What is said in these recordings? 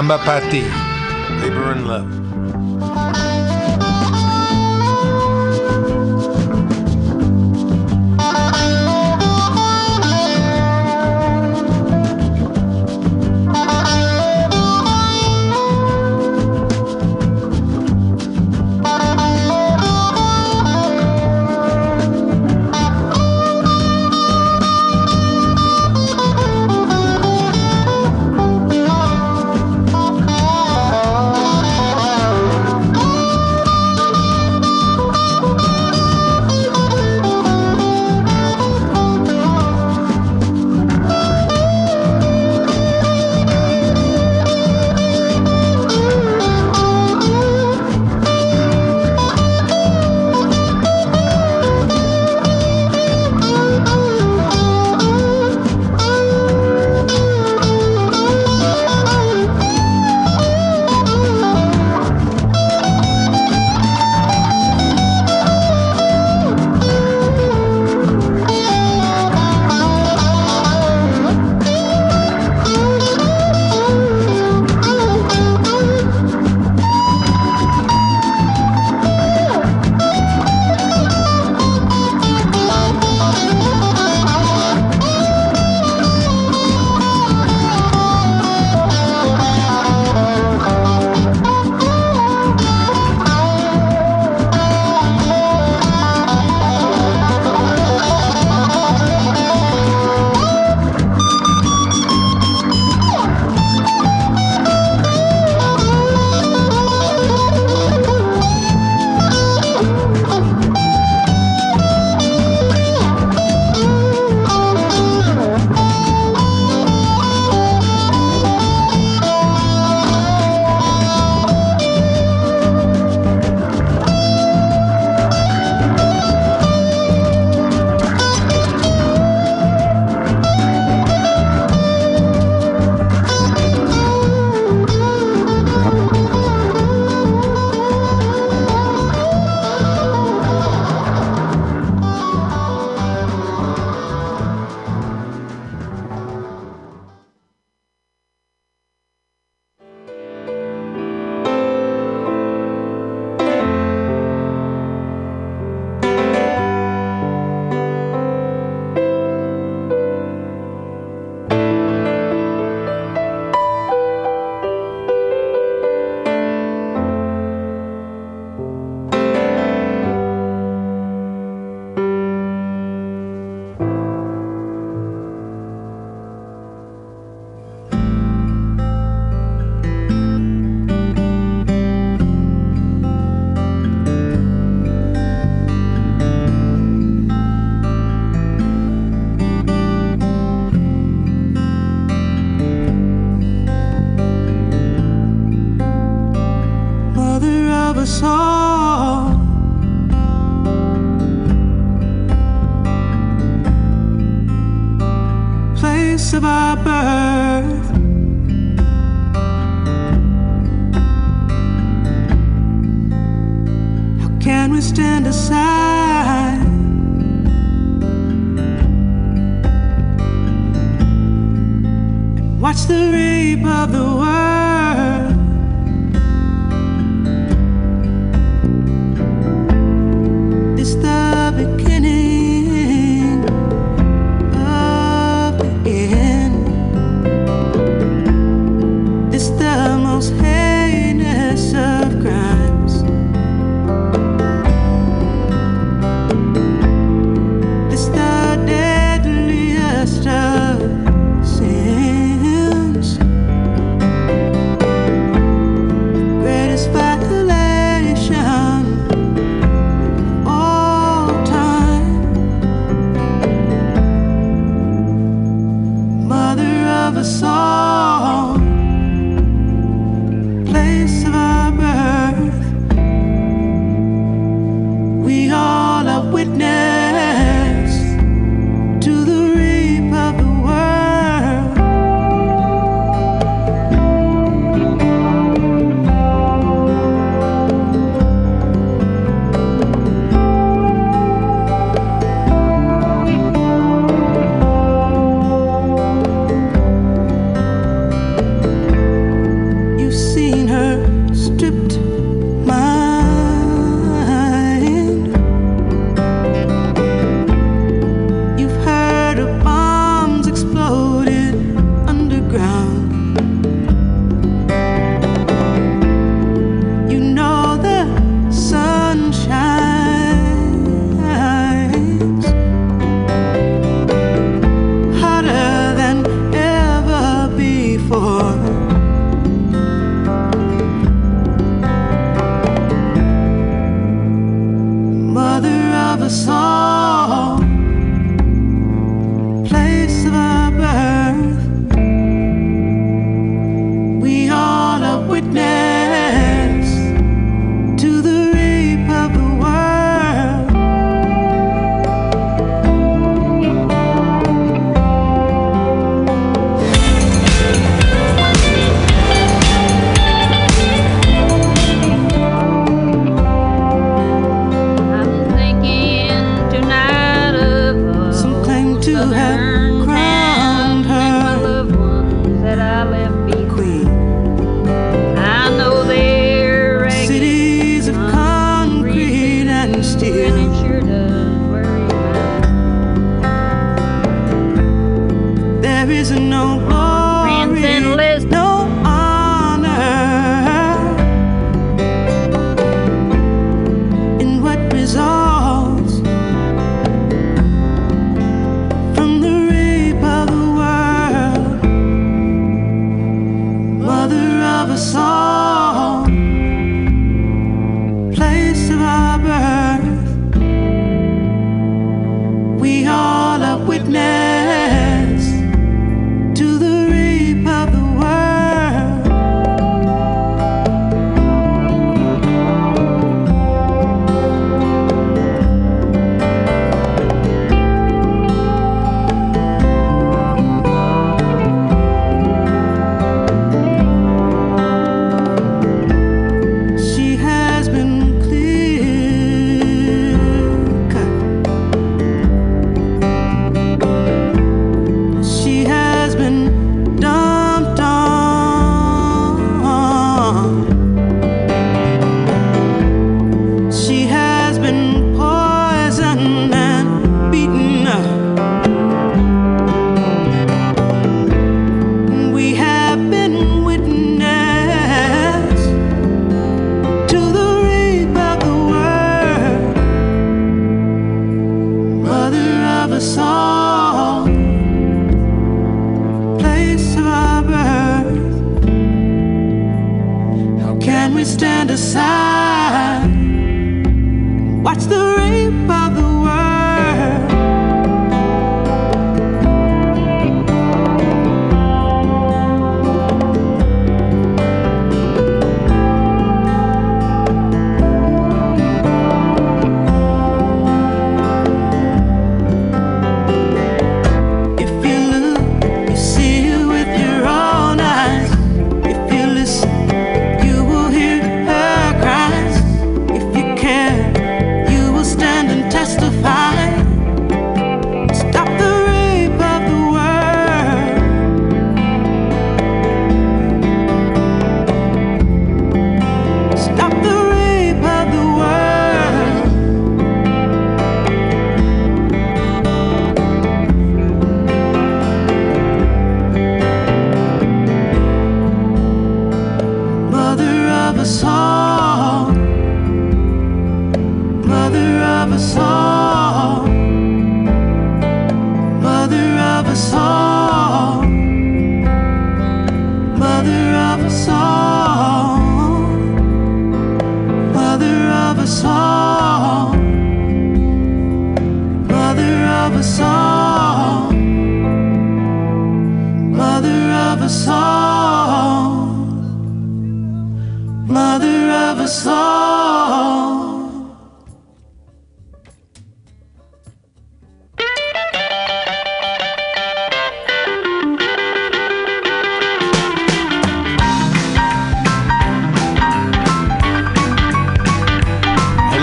Samba Pa Ti,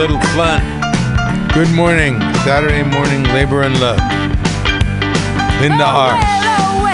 little fun. Good morning, Saturday morning labor and love. Linda R.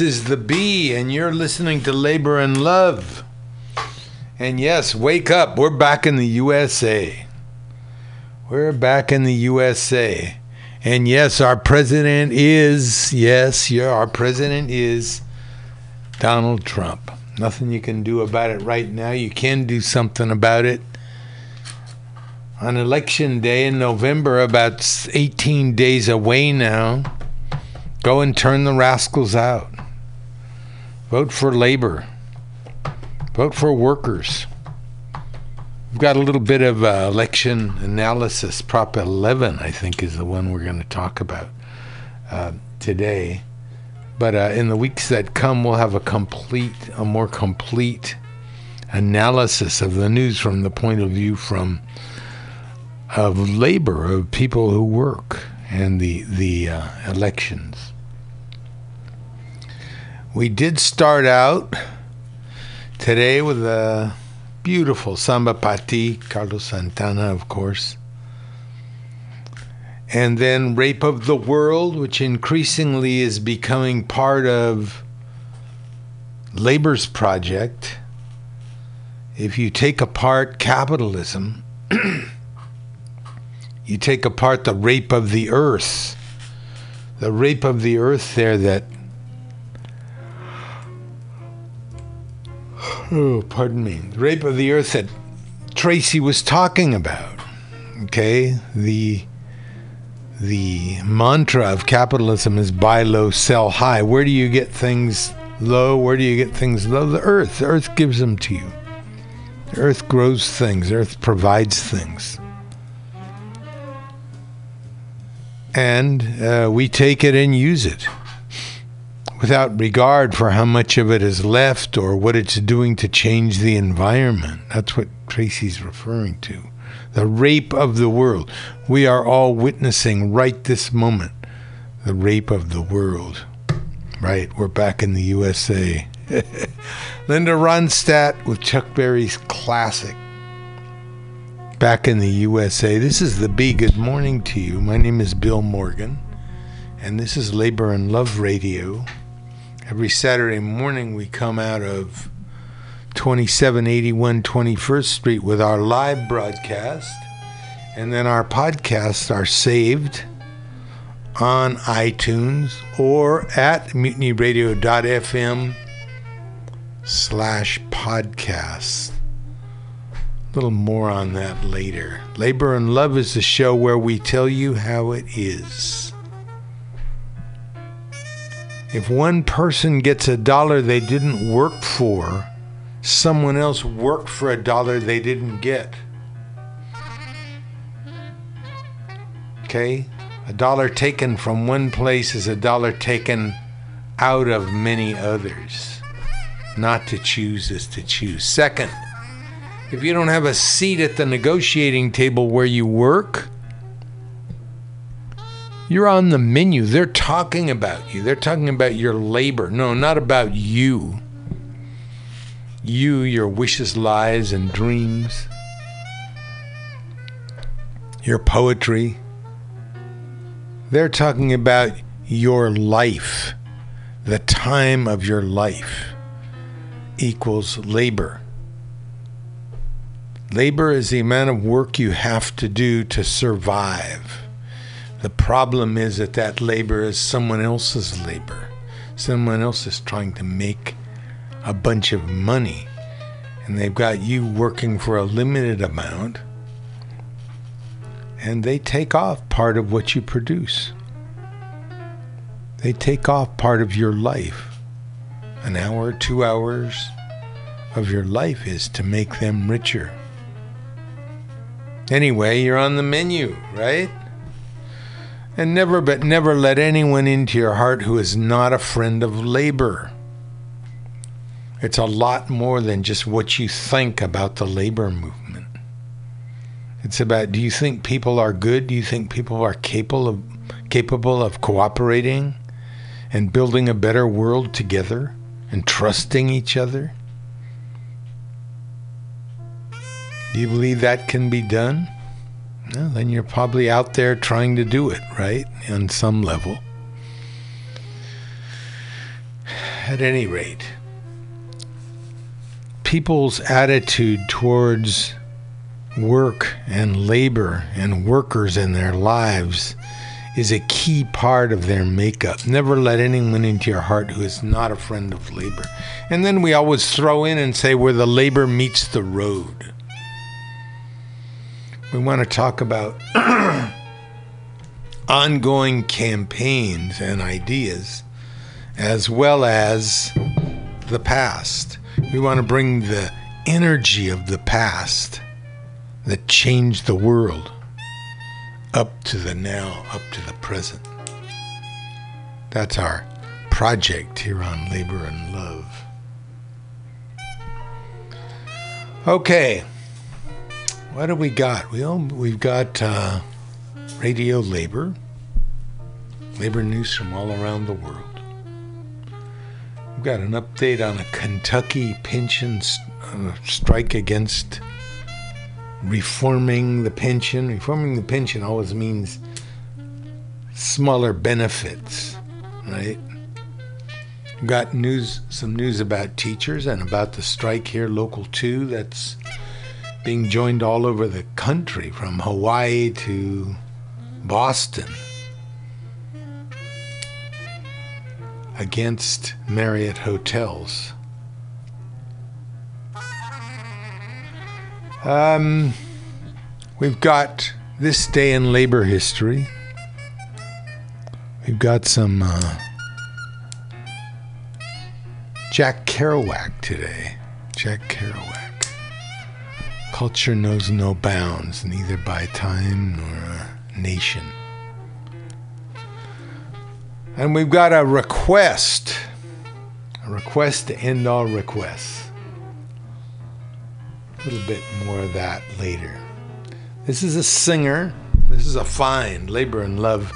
This is the B, and you're listening to Labor and Love. And yes, wake up. We're back in the USA. We're back in the USA. And yes, our president is, yes, yeah, our president is Donald Trump. Nothing you can do about it right now. You can do something about it. On election day in November, about 18 days away now, go and turn the rascals out. Vote for labor. Vote for workers. We've got a little bit of uh, election analysis. Prop 11, I think, is the one we're going to talk about uh, today. But uh, in the weeks that come, we'll have a complete, a more complete analysis of the news from the point of view from of labor, of people who work, and the the uh, elections. We did start out today with a beautiful samba pa ti, Carlos Santana, of course. And then Rape of the World, which increasingly is becoming part of Labor's project. If you take apart capitalism, you take apart the rape of the earth. The rape of the earth there that oh, pardon me, the rape of the earth that Tracy was talking about. Okay, the the mantra of capitalism is buy low, sell high. Where do you get things low? Where do you get things low? The earth. The earth gives them to you. The earth grows things. The earth provides things. And uh, we take it and use it without regard for how much of it is left or what it's doing to change the environment. That's what Tracy's referring to. The rape of the world. We are all witnessing right this moment the rape of the world. Right, we're back in the USA. Linda Ronstadt with Chuck Berry's classic. Back in the USA. This is the B. Good morning to you. My name is Bill Morgan, and this is Labor and Love Radio. Every Saturday morning, we come out of 2781 21st Street with our live broadcast. And then our podcasts are saved on iTunes or at mutinyradio.fm slash podcast. A little more on that later. Labor and Love is the show where we tell you how it is. If one person gets a dollar they didn't work for, someone else worked for a dollar they didn't get. Okay? A dollar taken from one place is a dollar taken out of many others. Not to choose is to choose. Second, if you don't have a seat at the negotiating table where you work, you're on the menu. They're talking about you. They're talking about your labor. No, not about you. You, your wishes, lies, and dreams, your poetry. They're talking about your life. The time of your life equals labor. Labor is the amount of work you have to do to survive. The problem is that that labor is someone else's labor. Someone else is trying to make a bunch of money, and they've got you working for a limited amount, and they take off part of what you produce. They take off part of your life. An hour, two hours of your life is to make them richer. Anyway, you're on the menu, right? And never, but never let anyone into your heart who is not a friend of labor. It's a lot more than just what you think about the labor movement. It's about do you think people are good? Do you think people are capable of capable of cooperating and building a better world together and trusting each other? Do you believe that can be done? Then you're probably out there trying to do it, right? On some level. at any rate, people's attitude towards work and labor and workers in their lives is a key part of their makeup. Never let anyone into your heart who is not a friend of labor. And then we always throw in and say where the labor meets the road. We want to talk about ongoing campaigns and ideas as well as the past. We want to bring the energy of the past that changed the world up to the now, up to the present. That's our project here on Labor and Love. Okay, what do we got? Well, we've got uh, Radio Labor, labor news from all around the world. We've got an update on a Kentucky pension st- uh, strike against reforming the pension. Reforming the pension always means smaller benefits, right? Got news, some news about teachers and about the strike here, local two, that's being joined all over the country, from Hawaii to Boston, against Marriott hotels. Um, we've got this day in labor history. We've got some uh, Jack Kerouac today. Jack Kerouac. Culture knows no bounds, neither by time nor nation. And we've got a request. A request to end all requests. A little bit more of that later. This is a singer. This is a fine. Labor and Love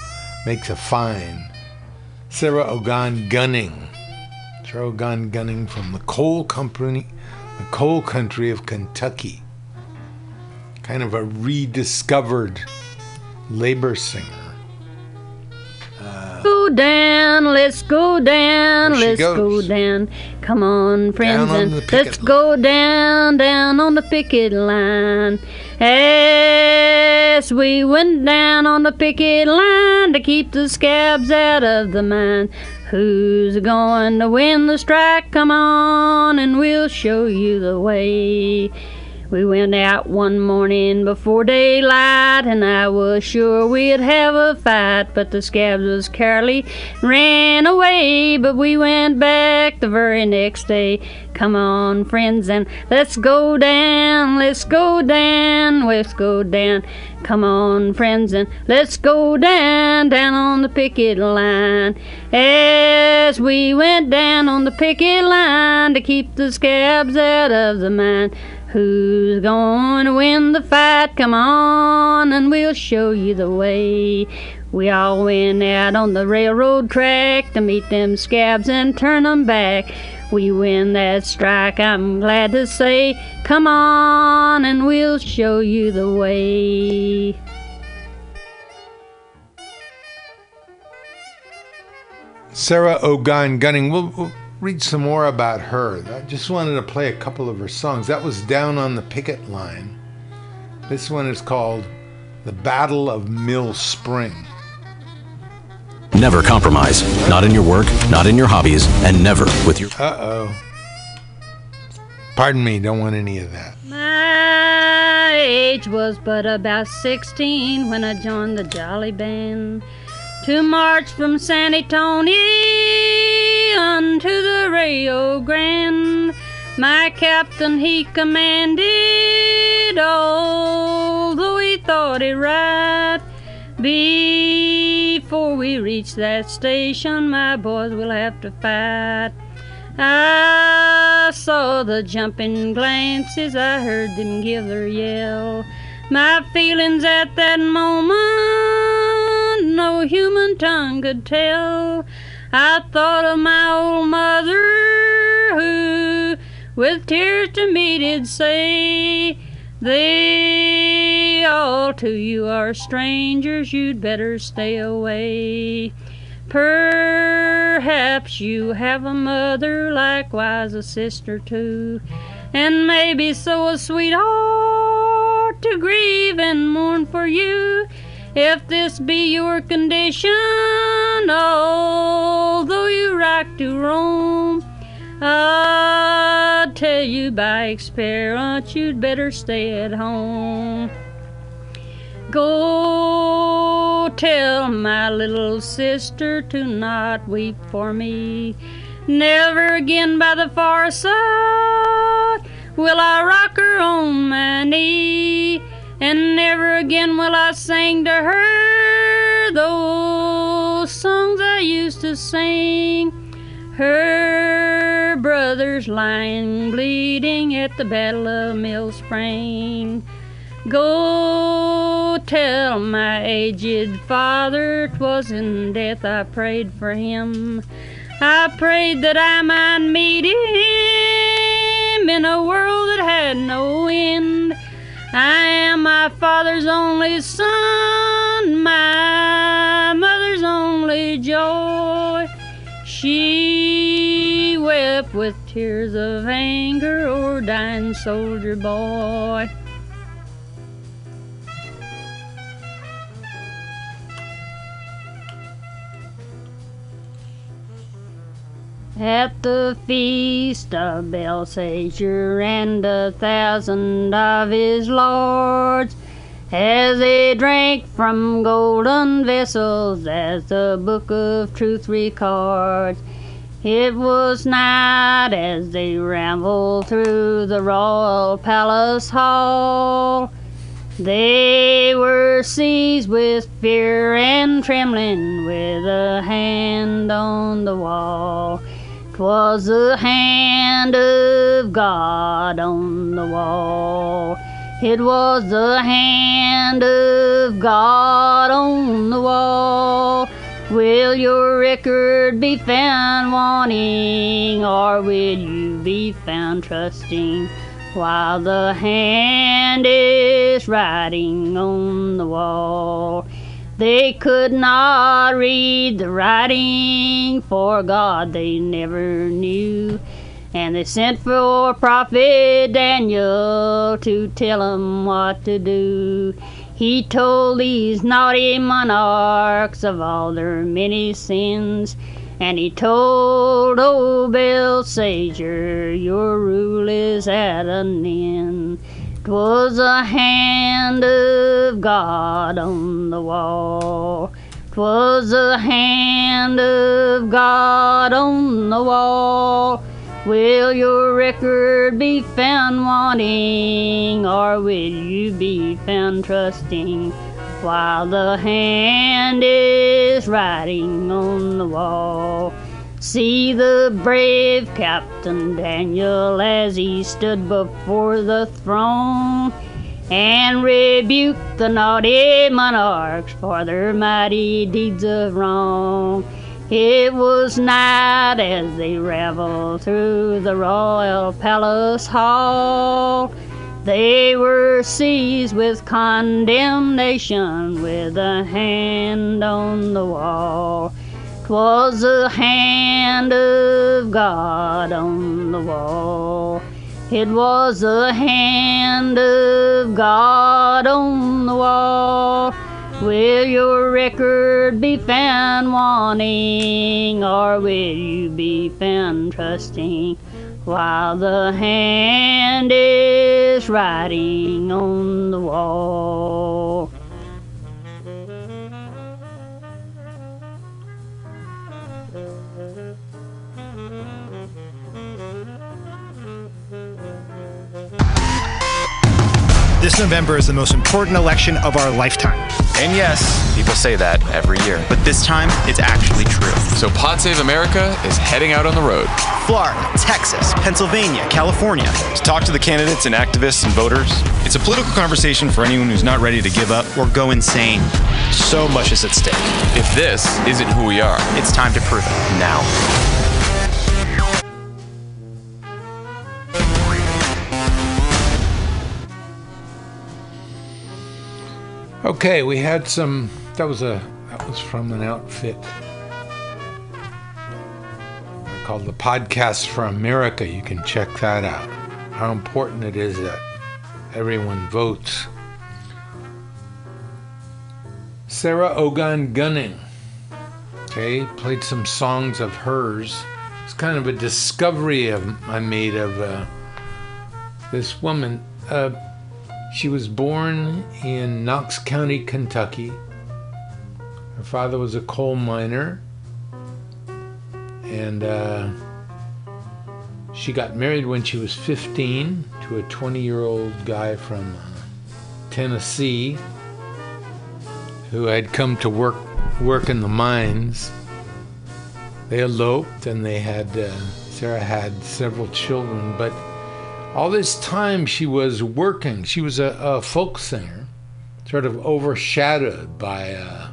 makes a fine. Sarah Ogan Gunning. Sarah Ogan Gunning from the coal company, the coal country of Kentucky. Kind of a rediscovered labor singer. Go down, let's go down, let's goes. go down. Come on, friends, on and let's go down, down on the picket line. As we went down on the picket line to keep the scabs out of the mine. Who's going to win the strike? Come on, and we'll show you the way. We went out one morning before daylight, and I was sure we'd have a fight. But the scabs was careless, ran away. But we went back the very next day. Come on, friends, and let's go down, let's go down, let's go down. Come on, friends, and let's go down, down on the picket line. As we went down on the picket line to keep the scabs out of the mine. Who's going to win the fight? Come on, and we'll show you the way. We all went out on the railroad track to meet them scabs and turn 'em back. We win that strike, I'm glad to say. Come on, and we'll show you the way. Sarah Ogan Gunning. We'll, we'll read some more about her. I just wanted to play a couple of her songs. That was Down on the Picket Line. This one is called The Battle of Mill Spring. Never compromise. Not in your work, not in your hobbies, and never with your. Uh oh. Pardon me, don't want any of that. My age was but about 16 when I joined the Jolly Band to march from San Antonio unto the Rio Grande. My captain he commanded, although he thought it right. Before we reach that station, my boys will have to fight. I saw the jumping glances, I heard them give their yell. My feelings at that moment, no human tongue could tell. I thought of my old mother, who with tears to me did say, They all to you are strangers, you'd better stay away. Perhaps you have a mother, likewise a sister too, and maybe so a sweetheart to grieve and mourn for you. If this be your condition, although you rock to roam, I tell you by experience you'd better stay at home. Go tell my little sister to not weep for me. Never again by the far side will I rock her on my knee, and never again will I sing to her those songs I used to sing. Her brother's lying bleeding at the Battle of Mill Spring. Go tell my aged father 'twas in death I prayed for him. I prayed that I might meet him in a world that had no end. I am my father's only son, my mother's only joy. She wept with tears of anger o'er dying soldier boy. At the feast of Belshazzar and a thousand of his lords, as they drank from golden vessels, as the book of truth records. It was night as they rambled through the royal palace hall. They were seized with fear and trembling, with a hand on the wall. 'Twas the hand of God on the wall. It was the hand of God on the wall. Will your record be found wanting, or will you be found trusting? While the hand is writing on the wall. They could not read the writing, for God they never knew. And they sent for Prophet Daniel to tell 'em what to do. He told these naughty monarchs of all their many sins. And he told old Belshazzar, your rule is at an end. 'Twas a hand of God on the wall. 'Twas a hand of God on the wall. Will your record be found wanting, or will you be found trusting? While the hand is writing on the wall. See the brave Captain Daniel as he stood before the throne and rebuked the naughty monarchs for their mighty deeds of wrong. It was night as they reveled through the royal palace hall. They were seized with condemnation with a hand on the wall. 'Twas the hand of God on the wall. It was the hand of God on the wall. Will your record be found wanting, or will you be found trusting? While the hand is writing on the wall. This November is the most important election of our lifetime. And yes, people say that every year. But this time, it's actually true. So Pod Save America is heading out on the road Florida, Texas, Pennsylvania, California. to talk to the candidates and activists and voters. It's a political conversation for anyone who's not ready to give up. Or go insane. So much is at stake. If this isn't who we are, It's time to prove it now. Okay, we had some. That was a. That was from an outfit. called the Podcast for America. You can check that out. How important it is that everyone votes. Sarah Ogan Gunning. Okay, played some songs of hers. It's kind of a discovery of, I made of uh, this woman. Uh, she was born in Knox County, Kentucky. Her father was a coal miner, and uh, she got married when she was 15 to a 20 year old guy from Tennessee who had come to work work in the mines. They eloped and they had uh, Sarah had several children, but all this time she was working. She was a, a folk singer, sort of overshadowed by uh,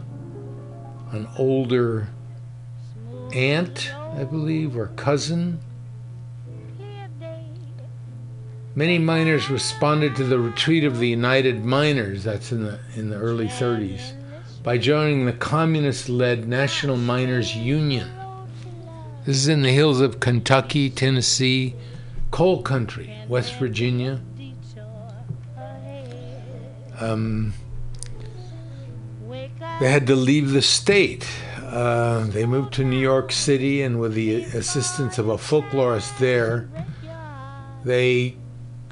an older aunt, I believe, or cousin. Many miners responded to the retreat of the United Miners, that's in the, in the early 30s, by joining the communist led National Miners Union. This is in the hills of Kentucky, Tennessee, coal country, West Virginia. Um, they had to leave the state. Uh, they moved to New York City, and with the assistance of a folklorist there, they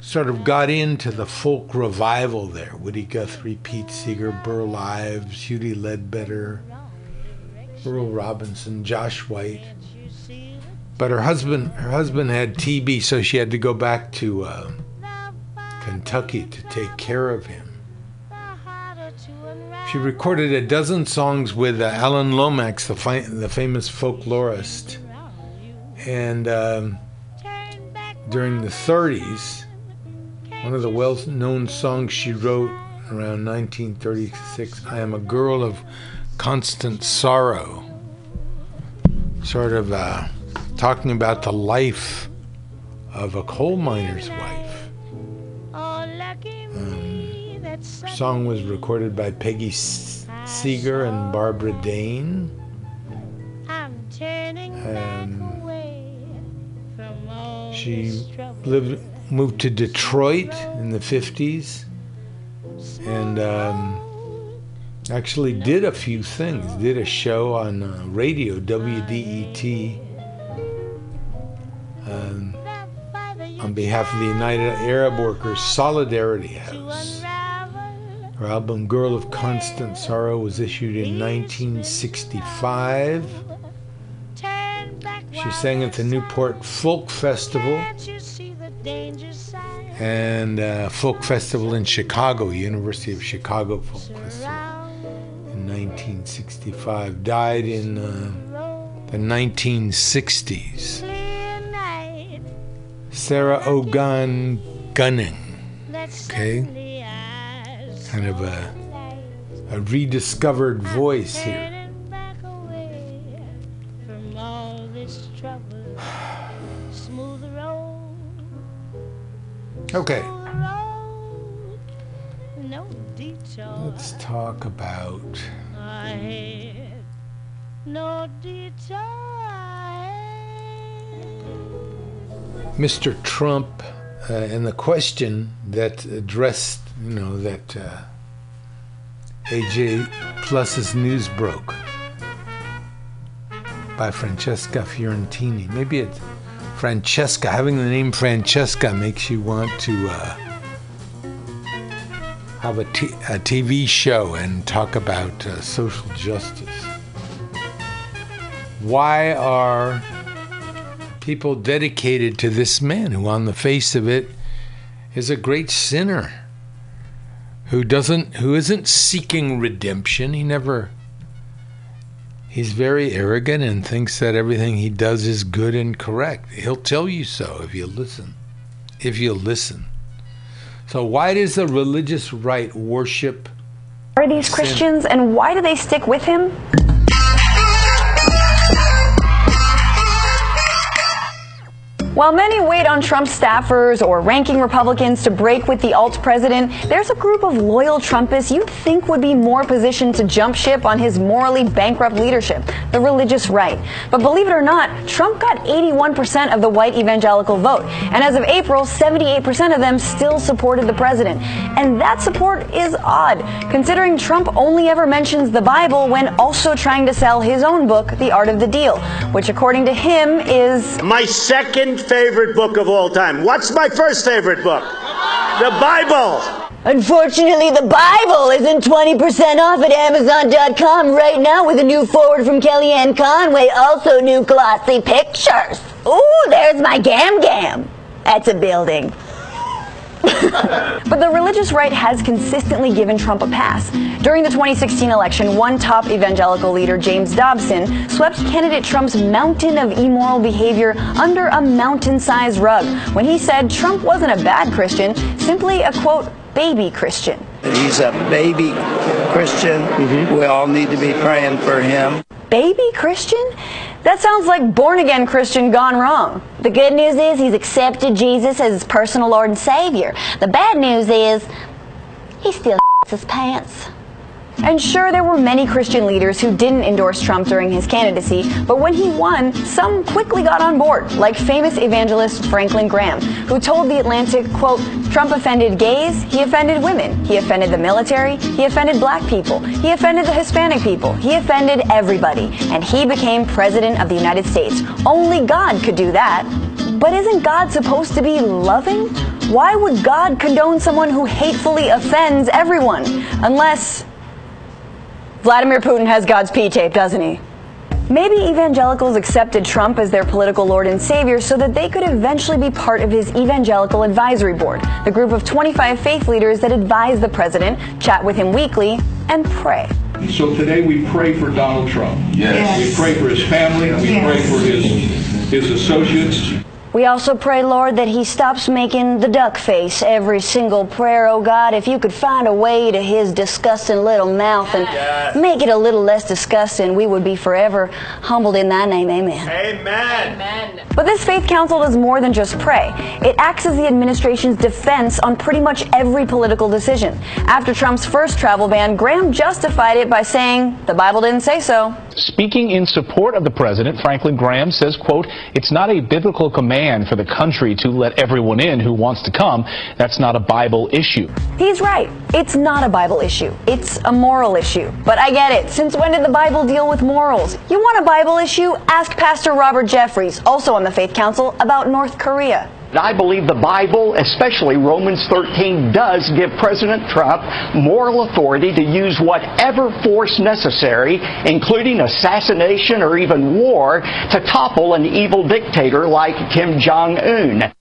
sort of got into the folk revival there. Woody Guthrie, Pete Seeger, Burl Ives, Huddie Ledbetter, Earl Robinson, Josh White. But her husband, her husband had TB, so she had to go back to uh, Kentucky to take care of him. She recorded a dozen songs with uh, Alan Lomax, the, fi- the famous folklorist, and um, during the 30s, one of the well known songs she wrote around 1936 I Am a Girl of Constant Sorrow. Sort of uh, talking about the life of a coal miner's wife. Um, song was recorded by Peggy Seeger and Barbara Dane. Um, she lived moved to Detroit in the 50s and um, actually did a few things. Did a show on uh, radio, WDET, um, on behalf of the United Auto Workers Solidarity House. Her album Girl of Constant Sorrow was issued in 1965. She sang at the Newport Folk Festival and uh, Folk Festival in Chicago, University of Chicago Folk Festival in 1965. Died in uh, the 1960s. Sarah Ogan Gunning. Okay? Kind of a, a rediscovered voice here. Smooth a roll. Okay. No details. Let's talk about Mr. Trump uh, and the question that addressed, you know, that uh, AJ Plus's Newsbroke by Francesca Fiorentini. Maybe it's Francesca. Having the name Francesca makes you want to uh, have a, t- a TV show and talk about uh, social justice. Why are people dedicated to this man who, on the face of it, is a great sinner? Who doesn't, who isn't seeking redemption? He never He's very arrogant and thinks that everything he does is good and correct. He'll tell you so if you listen. If you listen. So, why does the religious right worship? Are these Christians and why do they stick with him? While many wait on Trump staffers or ranking Republicans to break with the alt president, there's a group of loyal Trumpists you'd think would be more positioned to jump ship on his morally bankrupt leadership the religious right. But believe it or not, Trump got 81% of the white evangelical vote. And as of April, 78% of them still supported the president. And that support is odd, considering Trump only ever mentions the Bible when also trying to sell his own book, The Art of the Deal, which according to him is my second favorite book of all time. What's my first favorite book? The Bible. Unfortunately, the Bible isn't 20% off at Amazon.com right now with a new forward from Kellyanne Conway, also new glossy pictures. Ooh, there's my Gam Gam. That's a building. But the religious right has consistently given Trump a pass. During the 2016 election, one top evangelical leader, James Dobson, swept candidate Trump's mountain of immoral behavior under a mountain sized rug when he said Trump wasn't a bad Christian, simply a quote, baby Christian. He's a baby Christian. Mm-hmm. We all need to be praying for him. Baby Christian? That sounds like born again Christian gone wrong. The good news is he's accepted Jesus as his personal Lord and Savior. The bad news is he still his pants. And sure, there were many Christian leaders who didn't endorse Trump during his candidacy, but when he won, some quickly got on board, like famous evangelist Franklin Graham, who told The Atlantic, quote, Trump offended gays, he offended women, he offended the military, he offended black people, he offended the Hispanic people, he offended everybody, and he became President of the United States. Only God could do that. But isn't God supposed to be loving? Why would God condone someone who hatefully offends everyone? Unless Vladimir Putin has God's P tape, doesn't he? Maybe evangelicals accepted Trump as their political lord and savior so that they could eventually be part of his Evangelical Advisory Board, the group of 25 faith leaders that advise the president, chat with him weekly, and pray. So today we pray for Donald Trump. Yes. We pray for his family. We yes. pray for his his associates. We also pray, Lord, that he stops making the duck face every single prayer, oh God. If you could find a way to his disgusting little mouth and yes. make it a little less disgusting, we would be forever humbled in thy name. Amen. Amen. Amen. But this faith council does more than just pray. It acts as the administration's defense on pretty much every political decision. After Trump's first travel ban, Graham justified it by saying, the Bible didn't say so. Speaking in support of the president, Franklin Graham says, quote, it's not a biblical command for the country to let everyone in who wants to come. That's not a Bible issue. He's right. It's not a Bible issue. It's a moral issue. But I get it. Since when did the Bible deal with morals? You want a Bible issue? Ask Pastor Robert Jeffress, also on the Faith Council, about North Korea. I believe the Bible, especially Romans 13, does give President Trump moral authority to use whatever force necessary, including assassination or even war, to topple an evil dictator like Kim Jong un.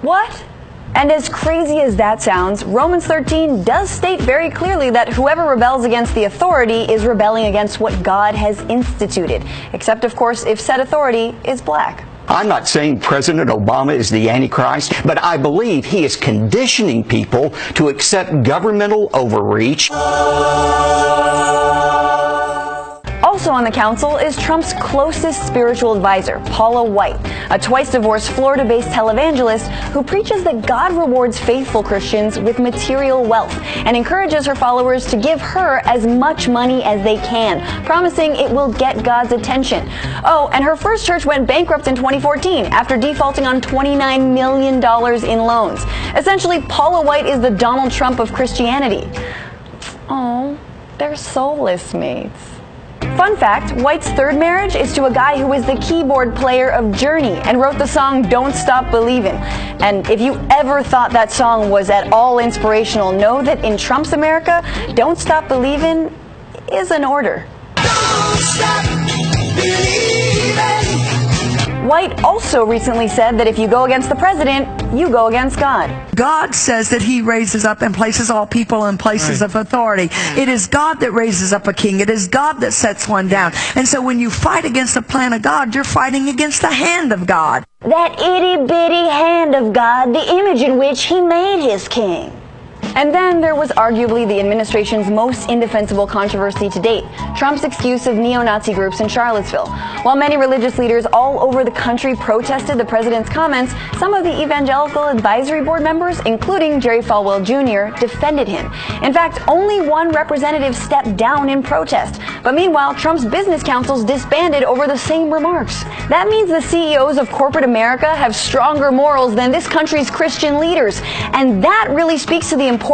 What? And as crazy as that sounds, Romans 13 does state very clearly that whoever rebels against the authority is rebelling against what God has instituted, except, of course, if said authority is black. I'm not saying President Obama is the Antichrist, but I believe he is conditioning people to accept governmental overreach. Also on the council is Trump's closest spiritual advisor, Paula White, a twice divorced Florida based televangelist who preaches that God rewards faithful Christians with material wealth and encourages her followers to give her as much money as they can, promising it will get God's attention. Oh, and her first church went bankrupt in 2014 after defaulting on $29 million in loans. Essentially, Paula White is the Donald Trump of Christianity. Oh, they're soulless mates. Fun fact White's third marriage is to a guy who was the keyboard player of Journey and wrote the song Don't Stop Believin'. And if you ever thought that song was at all inspirational, know that in Trump's America, Don't Stop Believin' is an order. White also recently said that if you go against the president, you go against God. God says that he raises up and places all people in places right. of authority. It is God that raises up a king. It is God that sets one down. And so when you fight against the plan of God, you're fighting against the hand of God. That itty bitty hand of God, the image in which he made his king. And then there was arguably the administration's most indefensible controversy to date Trump's excuse of neo Nazi groups in Charlottesville. While many religious leaders all over the country protested the president's comments, some of the Evangelical Advisory Board members, including Jerry Falwell Jr., defended him. In fact, only one representative stepped down in protest. But meanwhile, Trump's business councils disbanded over the same remarks. That means the CEOs of corporate America have stronger morals than this country's Christian leaders. And that really speaks to the importance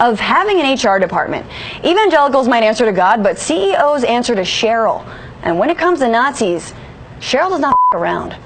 of having an HR department. Evangelicals might answer to God, but CEOs answer to Cheryl. And when it comes to Nazis, Cheryl does not around.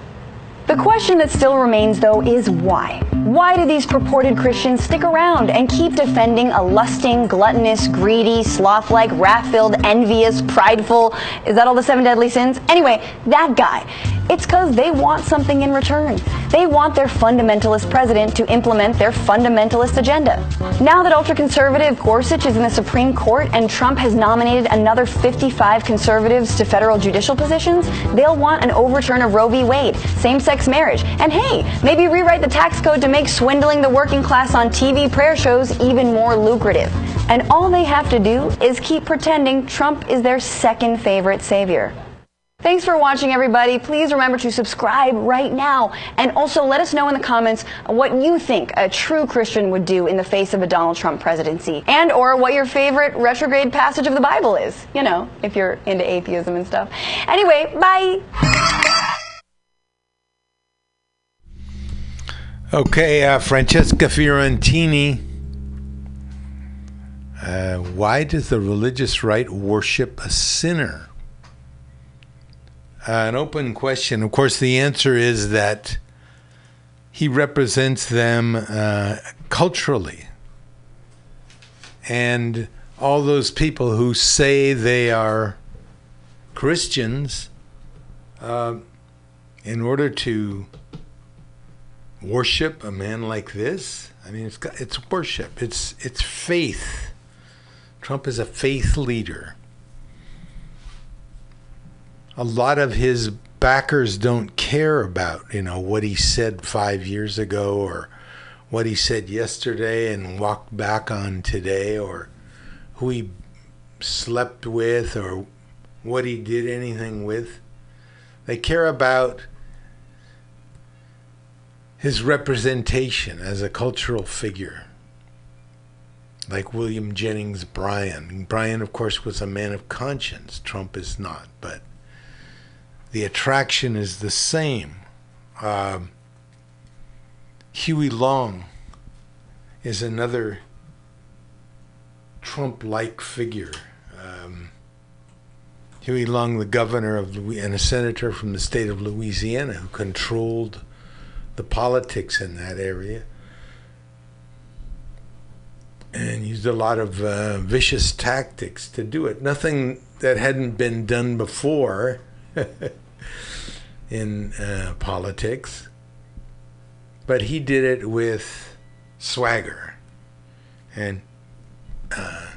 The question that still remains, though, is why? Why do these purported Christians stick around and keep defending a lusting, gluttonous, greedy, sloth like, wrath filled, envious, prideful? Is that all the seven deadly sins? Anyway, that guy. It's because they want something in return. They want their fundamentalist president to implement their fundamentalist agenda. Now that ultra conservative Gorsuch is in the Supreme Court and Trump has nominated another 55 conservatives to federal judicial positions, they'll want an overturn of Roe v. Wade, same sex marriage, and hey, maybe rewrite the tax code to make swindling the working class on TV prayer shows even more lucrative. And all they have to do is keep pretending Trump is their second favorite savior. Thanks for watching, everybody. Please remember to subscribe right now. And also let us know in the comments what you think a true Christian would do in the face of a Donald Trump presidency. And or what your favorite retrograde passage of the Bible is. You know, if you're into atheism and stuff. Anyway, bye. Okay, uh, Francesca Fiorentini. Uh, why does the religious right worship a sinner? Uh, an open question. Of course, the answer is that he represents them uh, culturally. And all those people who say they are Christians, uh, in order to worship a man like this, I mean, it's it's worship. It's it's faith. Trump is a faith leader a lot of his backers don't care about you know what he said five years ago or what he said yesterday and walked back on today or who he slept with or what he did anything with they care about his representation as a cultural figure like William Jennings Bryan. Bryan, of course, was a man of conscience. Trump is not, but the attraction is the same. Uh, Huey Long is another Trump like figure. Um, Huey Long, the governor of and a senator from the state of Louisiana who controlled the politics in that area and used a lot of uh, vicious tactics to do it. Nothing that hadn't been done before in uh, politics, but he did it with swagger, and uh,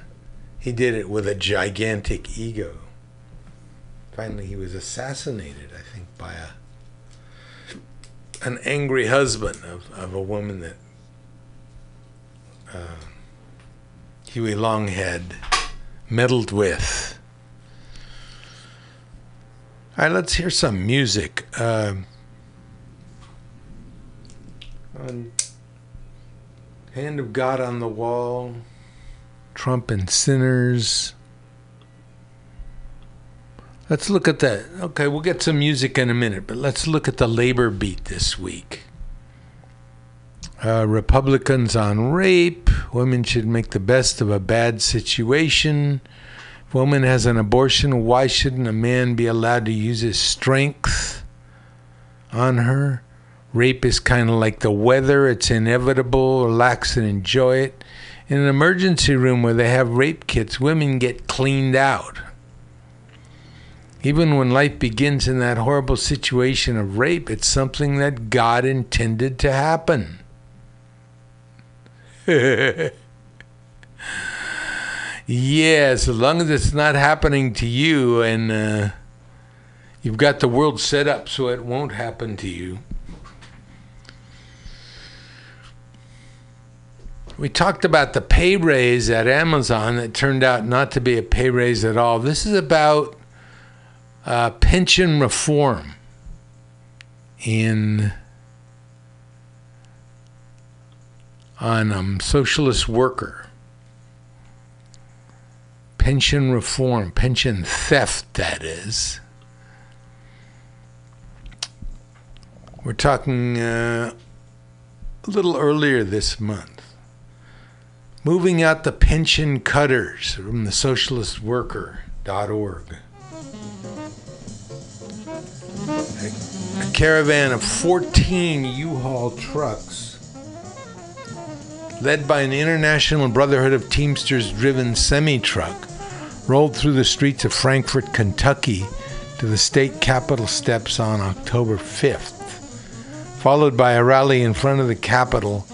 he did it with a gigantic ego. Finally, he was assassinated, I think, by a an angry husband of, of a woman that uh, Huey Long had meddled with. All right, let's hear some music. Um on Hand of God on the Wall, Trump and Sinners. Let's look at that. Okay, we'll get some music in a minute, but let's look at the labor beat this week. Uh, Republicans on rape. Women should make the best of a bad situation. If a woman has an abortion, why shouldn't a man be allowed to use his strength on her? Rape is kind of like the weather, it's inevitable. Relax and enjoy it. In an emergency room where they have rape kits, women get cleaned out. Even when life begins in that horrible situation of rape, it's something that God intended to happen. yes, as long as it's not happening to you and uh, you've got the world set up so it won't happen to you. We talked about the pay raise at Amazon that turned out not to be a pay raise at all. This is about uh, pension reform in on um, socialist worker pension reform, pension theft, that is. We're talking uh, a little earlier this month. Moving out the pension cutters from the socialistworker.org. A, caravan of 14 U Haul trucks led by an International Brotherhood of Teamsters driven semi truck, rolled through the streets of Frankfort, Kentucky to the state capitol steps on October 5th, followed by a rally in front of the Capitol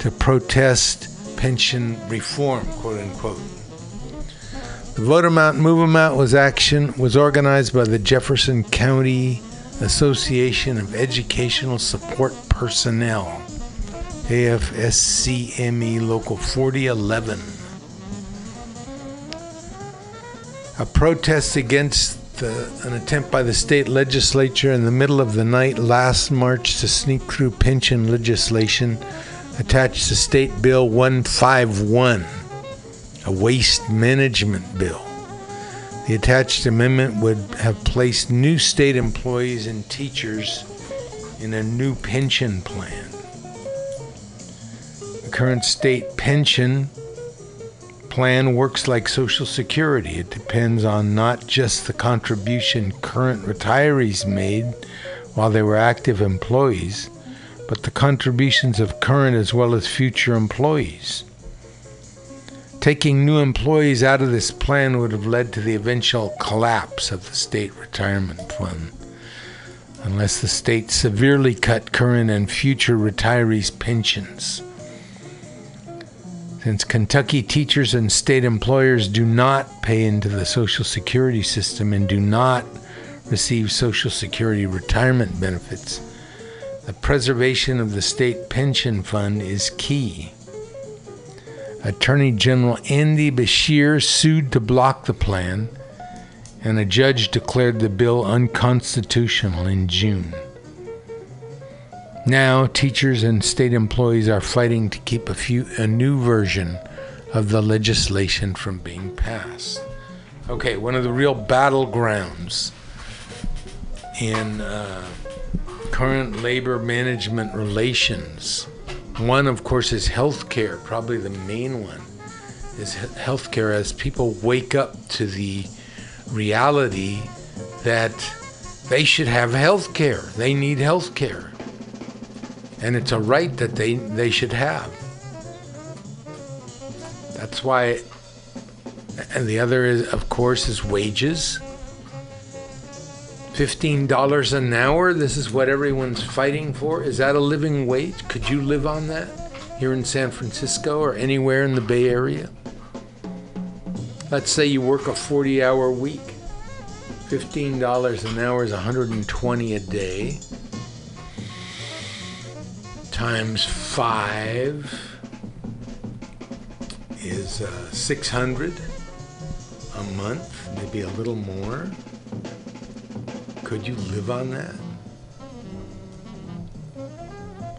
to protest pension reform, quote unquote. The Vote 'em Out, Move 'em Out was action was organized by the Jefferson County Association of Educational Support Personnel. AFSCME Local 4011. A protest against the, an attempt by the state legislature in the middle of the night last March to sneak through pension legislation attached to State Bill 151, a waste management bill. The attached amendment would have placed new state employees and teachers in a new pension plan. The current state pension plan works like Social Security. It depends on not just the contribution current retirees made while they were active employees, but the contributions of current as well as future employees. Taking new employees out of this plan would have led to the eventual collapse of the state retirement fund unless the state severely cut current and future retirees' pensions. Since Kentucky teachers and state employers do not pay into the Social Security system and do not receive Social Security retirement benefits, the preservation of the state pension fund is key. Attorney General Andy Beshear sued to block the plan, and a judge declared the bill unconstitutional in June. Now, teachers and state employees are fighting to keep a, few, a new version of the legislation from being passed. Okay, one of the real battlegrounds in uh, current labor management relations. One, of course, is healthcare, probably the main one, is he- healthcare as people wake up to the reality that they should have healthcare. They need healthcare and it's a right that they they should have. That's why. And the other is, of course, is wages. Fifteen dollars an hour. This is what everyone's fighting for. Is that a living wage? Could you live on that here in San Francisco or anywhere in the Bay Area? Let's say you work a forty-hour week. Fifteen dollars an hour is 120 a day times five is uh, 600 a month, maybe a little more. Could you live on that?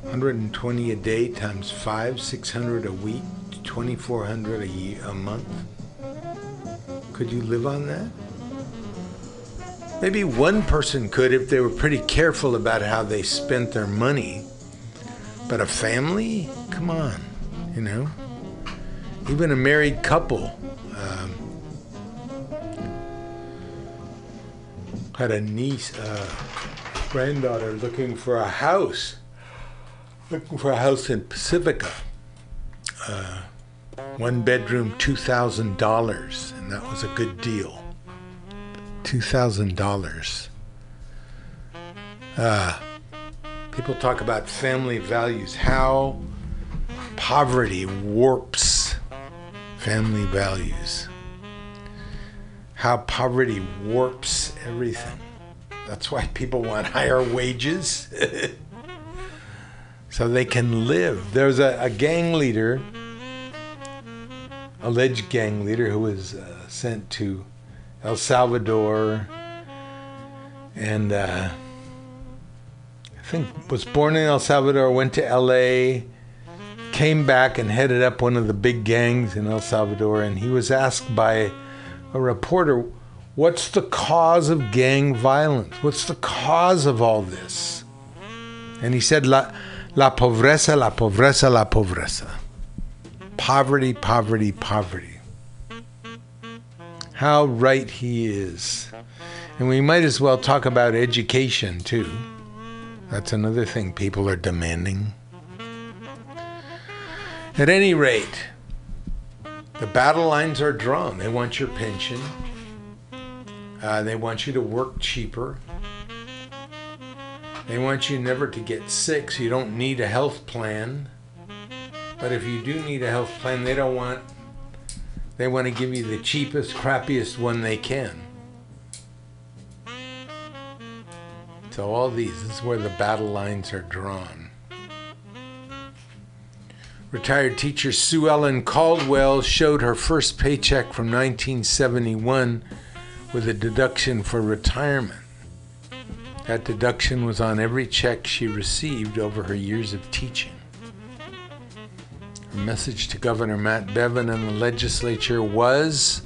120 a day times five, 600 a week, 2400 a year, a month. Could you live on that? Maybe one person could if they were pretty careful about how they spent their money. But a family? Come on, you know? Even a married couple. Um, had a niece, uh, granddaughter looking for a house. Looking for a house in Pacifica. Uh, one bedroom, $2,000, and that was a good deal. $2,000. Uh, people talk about family values, how poverty warps family values, how poverty warps everything. That's why people want higher wages so they can live. There's a, a gang leader alleged gang leader who was uh, sent to El Salvador and uh, I think was born in El Salvador, went to LA, came back and headed up one of the big gangs in El Salvador. And he was asked by a reporter, What's the cause of gang violence? What's the cause of all this? And he said, La, la pobreza, la pobreza, la pobreza. Poverty, poverty, poverty. How right he is. And we might as well talk about education too. That's another thing people are demanding. At any rate, the battle lines are drawn. They want your pension. Uh, they want you to work cheaper. They want you never to get sick, so you don't need a health plan. But if you do need a health plan, they don't want. They want to give you the cheapest, crappiest one they can. So all these, this is where the battle lines are drawn. Retired teacher Sue Ellen Caldwell showed her first paycheck from 1971 with a deduction for retirement. That deduction was on every check she received over her years of teaching. Her message to Governor Matt Bevin and the legislature was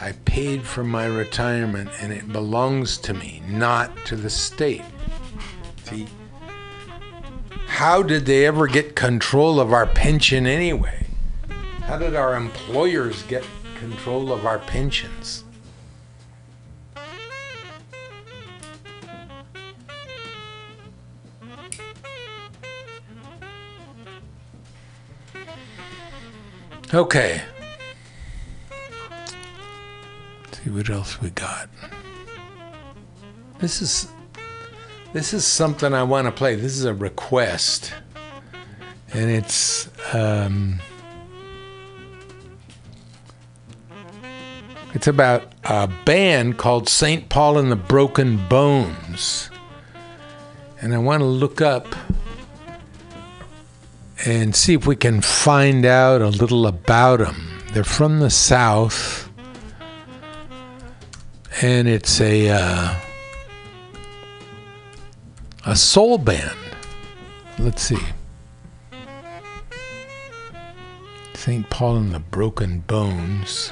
I paid for my retirement and it belongs to me, not to the state. See, how did they ever get control of our pension anyway? How did our employers get control of our pensions? Okay. Let's see what else we got. This is this is something I want to play. This is a request, and it's um, it's about a band called Saint Paul and the Broken Bones, and I want to look up and see if we can find out a little about them. They're from the South, and it's a uh, a soul band. Let's see. St. Paul and the Broken Bones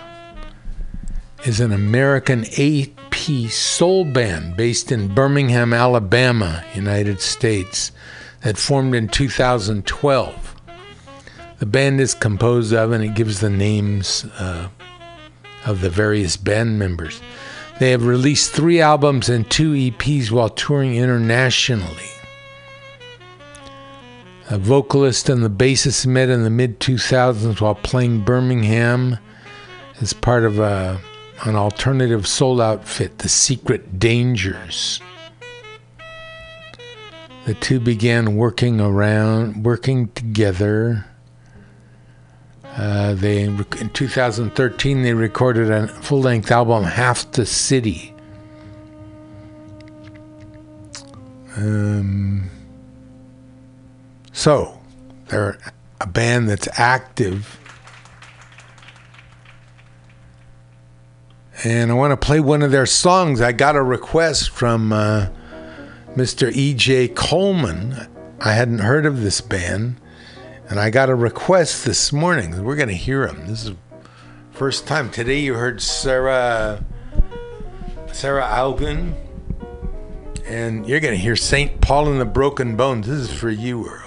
is an American eight piece soul band based in Birmingham, Alabama, United States, that formed in 2012. The band is composed of, and it gives the names uh, of the various band members. They have released three albums and two EPs while touring internationally. A vocalist and the bassist met in the mid 2000s while playing Birmingham as part of a, an alternative soul outfit, The Secret Dangers. The two began working around, working together. Uh, they in 2013 they recorded a full-length album, Half the City. Um, so they're a band that's active, and I want to play one of their songs. I got a request from uh, Mr. E.J. Coleman. I hadn't heard of this band. And I got a request this morning. We're going to hear him. This is first time. Today you heard Sarah Sarah Ogan. And you're going to hear St. Paul and the Broken Bones. This is for you, Earl.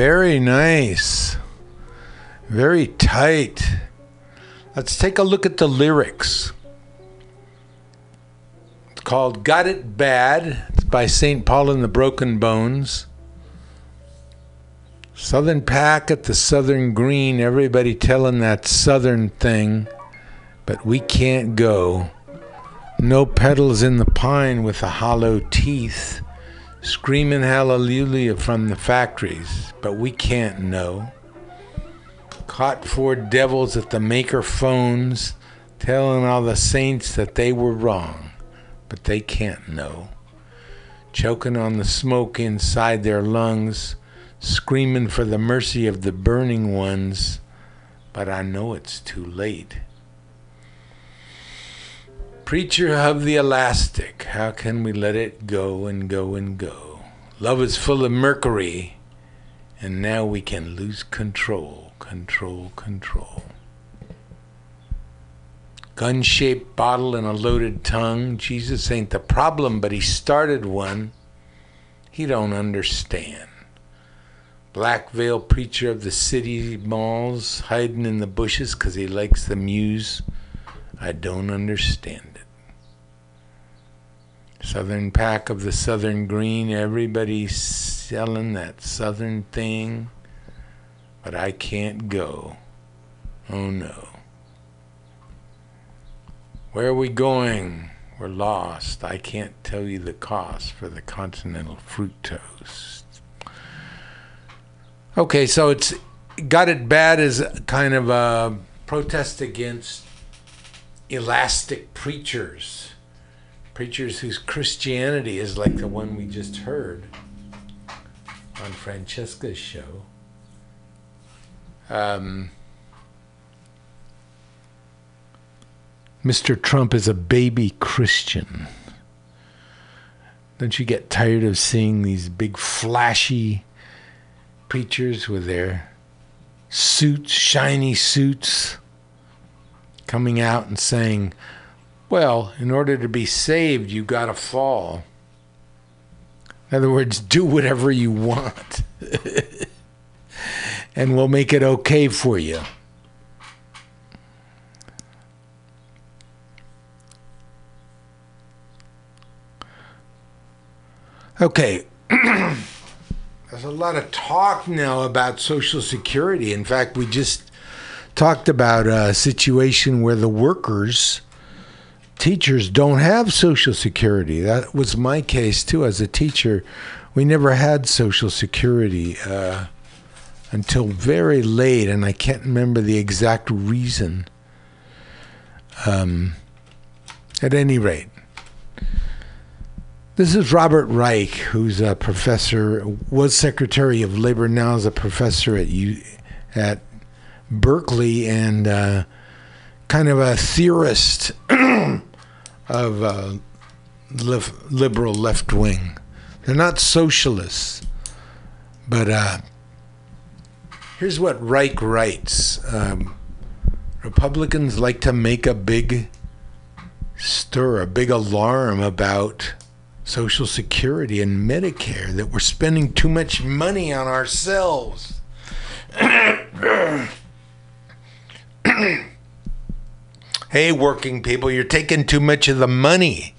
Very nice. Very tight. Let's take a look at the lyrics. It's called Got It Bad. It's by St. Paul and the Broken Bones. Southern Pack at the Southern Green, everybody telling that Southern thing, but we can't go. No petals in the pine with the hollow teeth, screaming hallelujah from the factories, but we can't know. Caught four devils at the maker phones, telling all the saints that they were wrong, but they can't know. Choking on the smoke inside their lungs, screaming for the mercy of the burning ones, but I know it's too late. Preacher of the elastic, how can we let it go and go and go? Love is full of mercury, and now we can lose control, control, control. Gun shaped bottle and a loaded tongue. Jesus ain't the problem, but he started one. He don't understand. black veil preacher of the city malls hiding in the bushes because he likes the muse. I don't understand it. Southern pack of the Southern Green, everybody's selling that Southern thing, but I can't go. Oh no. Where are we going? We're lost. I can't tell you the cost for the continental fruit toast. Okay, so it's got it bad as kind of a protest against elastic preachers. Preachers whose Christianity is like the one we just heard on Francesca's show. Um, Mr. Trump is a baby Christian. Don't you get tired of seeing these big flashy preachers with their suits, shiny suits, coming out and saying, well, in order to be saved, you got to fall. In other words, do whatever you want, and we'll make it okay for you. Okay. There's a lot of talk now about Social Security. In fact, we just talked about a situation where the workers, teachers, don't have Social Security. That was my case too. As a teacher, we never had Social Security uh, until very late, and I can't remember the exact reason. Um, at any rate, this is Robert Reich, who's a professor, was Secretary of Labor, now is a professor at U, at Berkeley, and uh, kind of a theorist of uh, liberal left wing. They're not socialists, but uh, here's what Reich writes: um, Republicans like to make a big stir, a big alarm about Social Security and Medicare, that we're spending too much money on ourselves. hey, working people, you're taking too much of the money.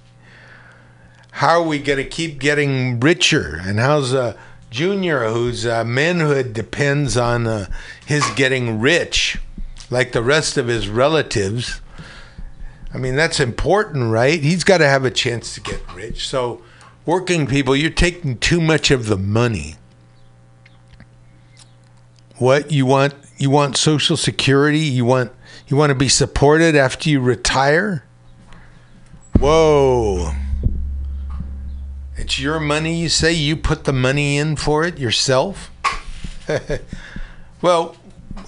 How are we going to keep getting richer? And how's a junior whose uh, manhood depends on uh, his getting rich, like the rest of his relatives? I mean, that's important, right? He's got to have a chance to get rich. So, working people, you're taking too much of the money. What you want? You want Social Security? You want you want to be supported after you retire? Whoa! It's your money. You say you put the money in for it yourself. well,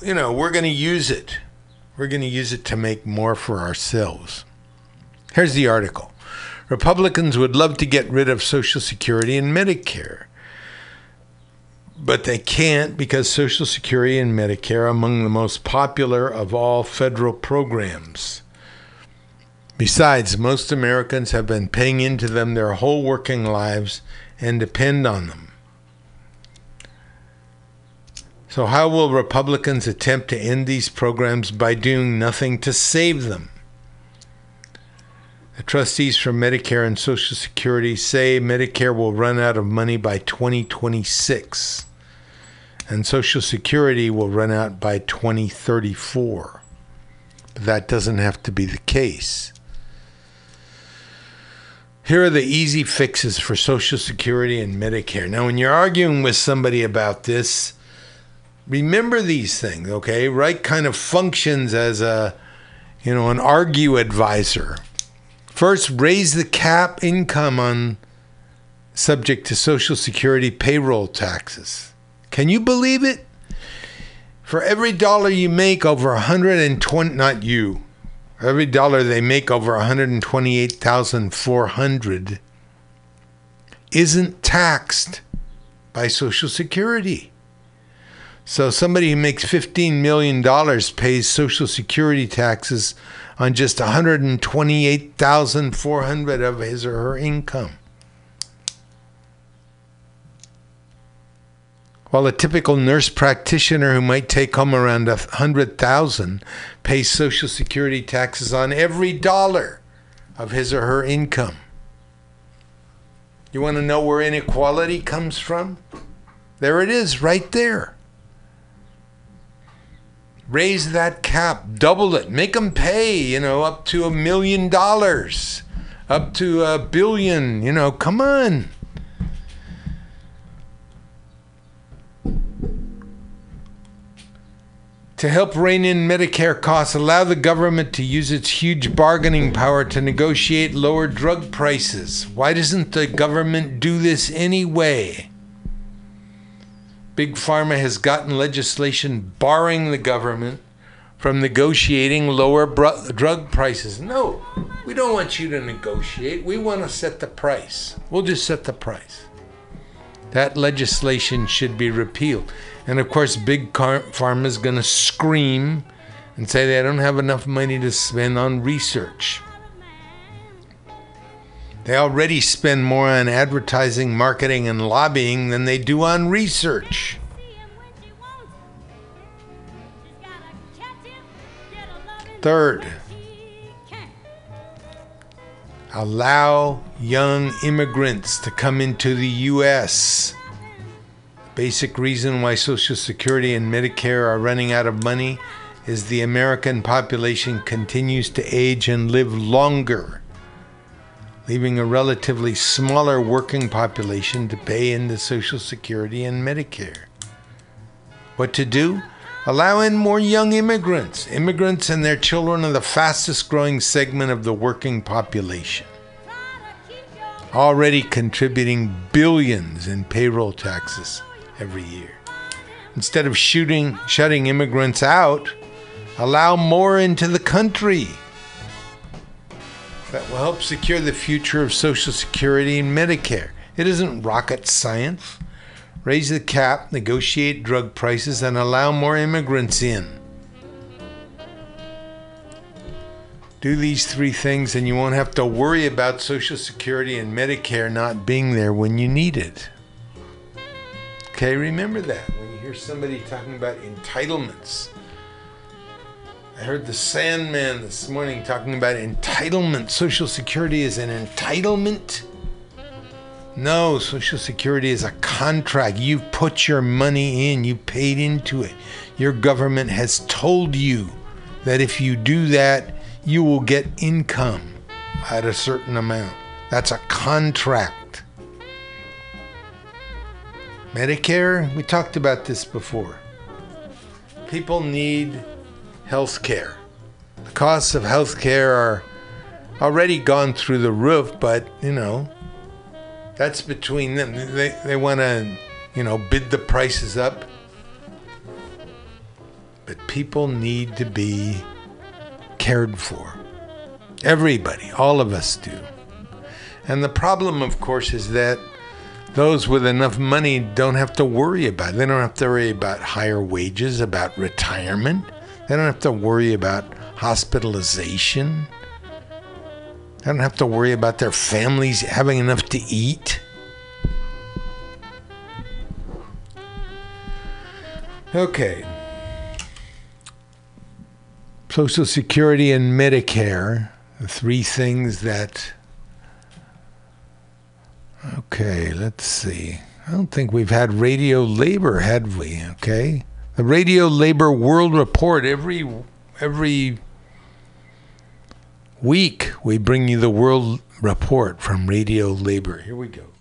you know we're going to use it. We're going to use it to make more for ourselves. Here's the article Republicans would love to get rid of Social Security and Medicare, but they can't because Social Security and Medicare are among the most popular of all federal programs. Besides, most Americans have been paying into them their whole working lives and depend on them. So, how will Republicans attempt to end these programs by doing nothing to save them? The trustees for Medicare and Social Security say Medicare will run out of money by 2026 and Social Security will run out by 2034. But that doesn't have to be the case. Here are the easy fixes for Social Security and Medicare. Now, when you're arguing with somebody about this, remember these things, okay? Reich kind of functions as a, you know, an argue advisor. First, raise the cap income on subject to Social Security payroll taxes. Can you believe it? For every dollar you make over 120, not you, every dollar they make over 128,400 isn't taxed by Social Security. So somebody who makes $15 million pays Social Security taxes on just 128,400 of his or her income. While a typical nurse practitioner who might take home around a hundred thousand pays social security taxes on every dollar of his or her income. You want to know where inequality comes from? There it is, right there. Raise that cap, double it, make them pay, you know, up to a million dollars, up to a billion, you know, come on. To help rein in Medicare costs, allow the government to use its huge bargaining power to negotiate lower drug prices. Why doesn't the government do this anyway? Big Pharma has gotten legislation barring the government from negotiating lower br- drug prices. No, we don't want you to negotiate. We want to set the price. We'll just set the price. That legislation should be repealed. And of course, Big Pharma is going to scream and say they don't have enough money to spend on research. They already spend more on advertising, marketing, and lobbying than they do on research. Third, allow young immigrants to come into the U.S. Basic reason why Social Security and Medicare are running out of money is the American population continues to age and live longer leaving a relatively smaller working population to pay into Social Security and Medicare. What to do? Allow in more young immigrants. Immigrants and their children are the fastest growing segment of the working population, already contributing billions in payroll taxes every year. Instead of shooting, shutting immigrants out, allow more into the country that will help secure the future of Social Security and Medicare. It isn't rocket science. Raise the cap, negotiate drug prices, and allow more immigrants in. Do these three things, and you won't have to worry about Social Security and Medicare not being there when you need it. Okay, remember that when you hear somebody talking about entitlements. I heard the Sandman this morning talking about entitlement. Social Security is an entitlement. No, Social Security is a contract. You've put your money in, you paid into it. Your government has told you that if you do that, you will get income at a certain amount. That's a contract. Medicare, we talked about this before. People need health care. The costs of health care are already gone through the roof, but you know, that's between them. They, they want to, you know, bid the prices up. But people need to be cared for. Everybody, all of us do. And the problem, of course, is that those with enough money don't have to worry about it. They don't have to worry about higher wages, about retirement. They don't have to worry about hospitalization. They don't have to worry about their families having enough to eat. Okay. Social Security and Medicare, three things that. Okay, let's see. I don't think we've had radio labor, had we? Okay. The Radio Labor World Report every every week we bring you the World Report from Radio Labor. Here we go.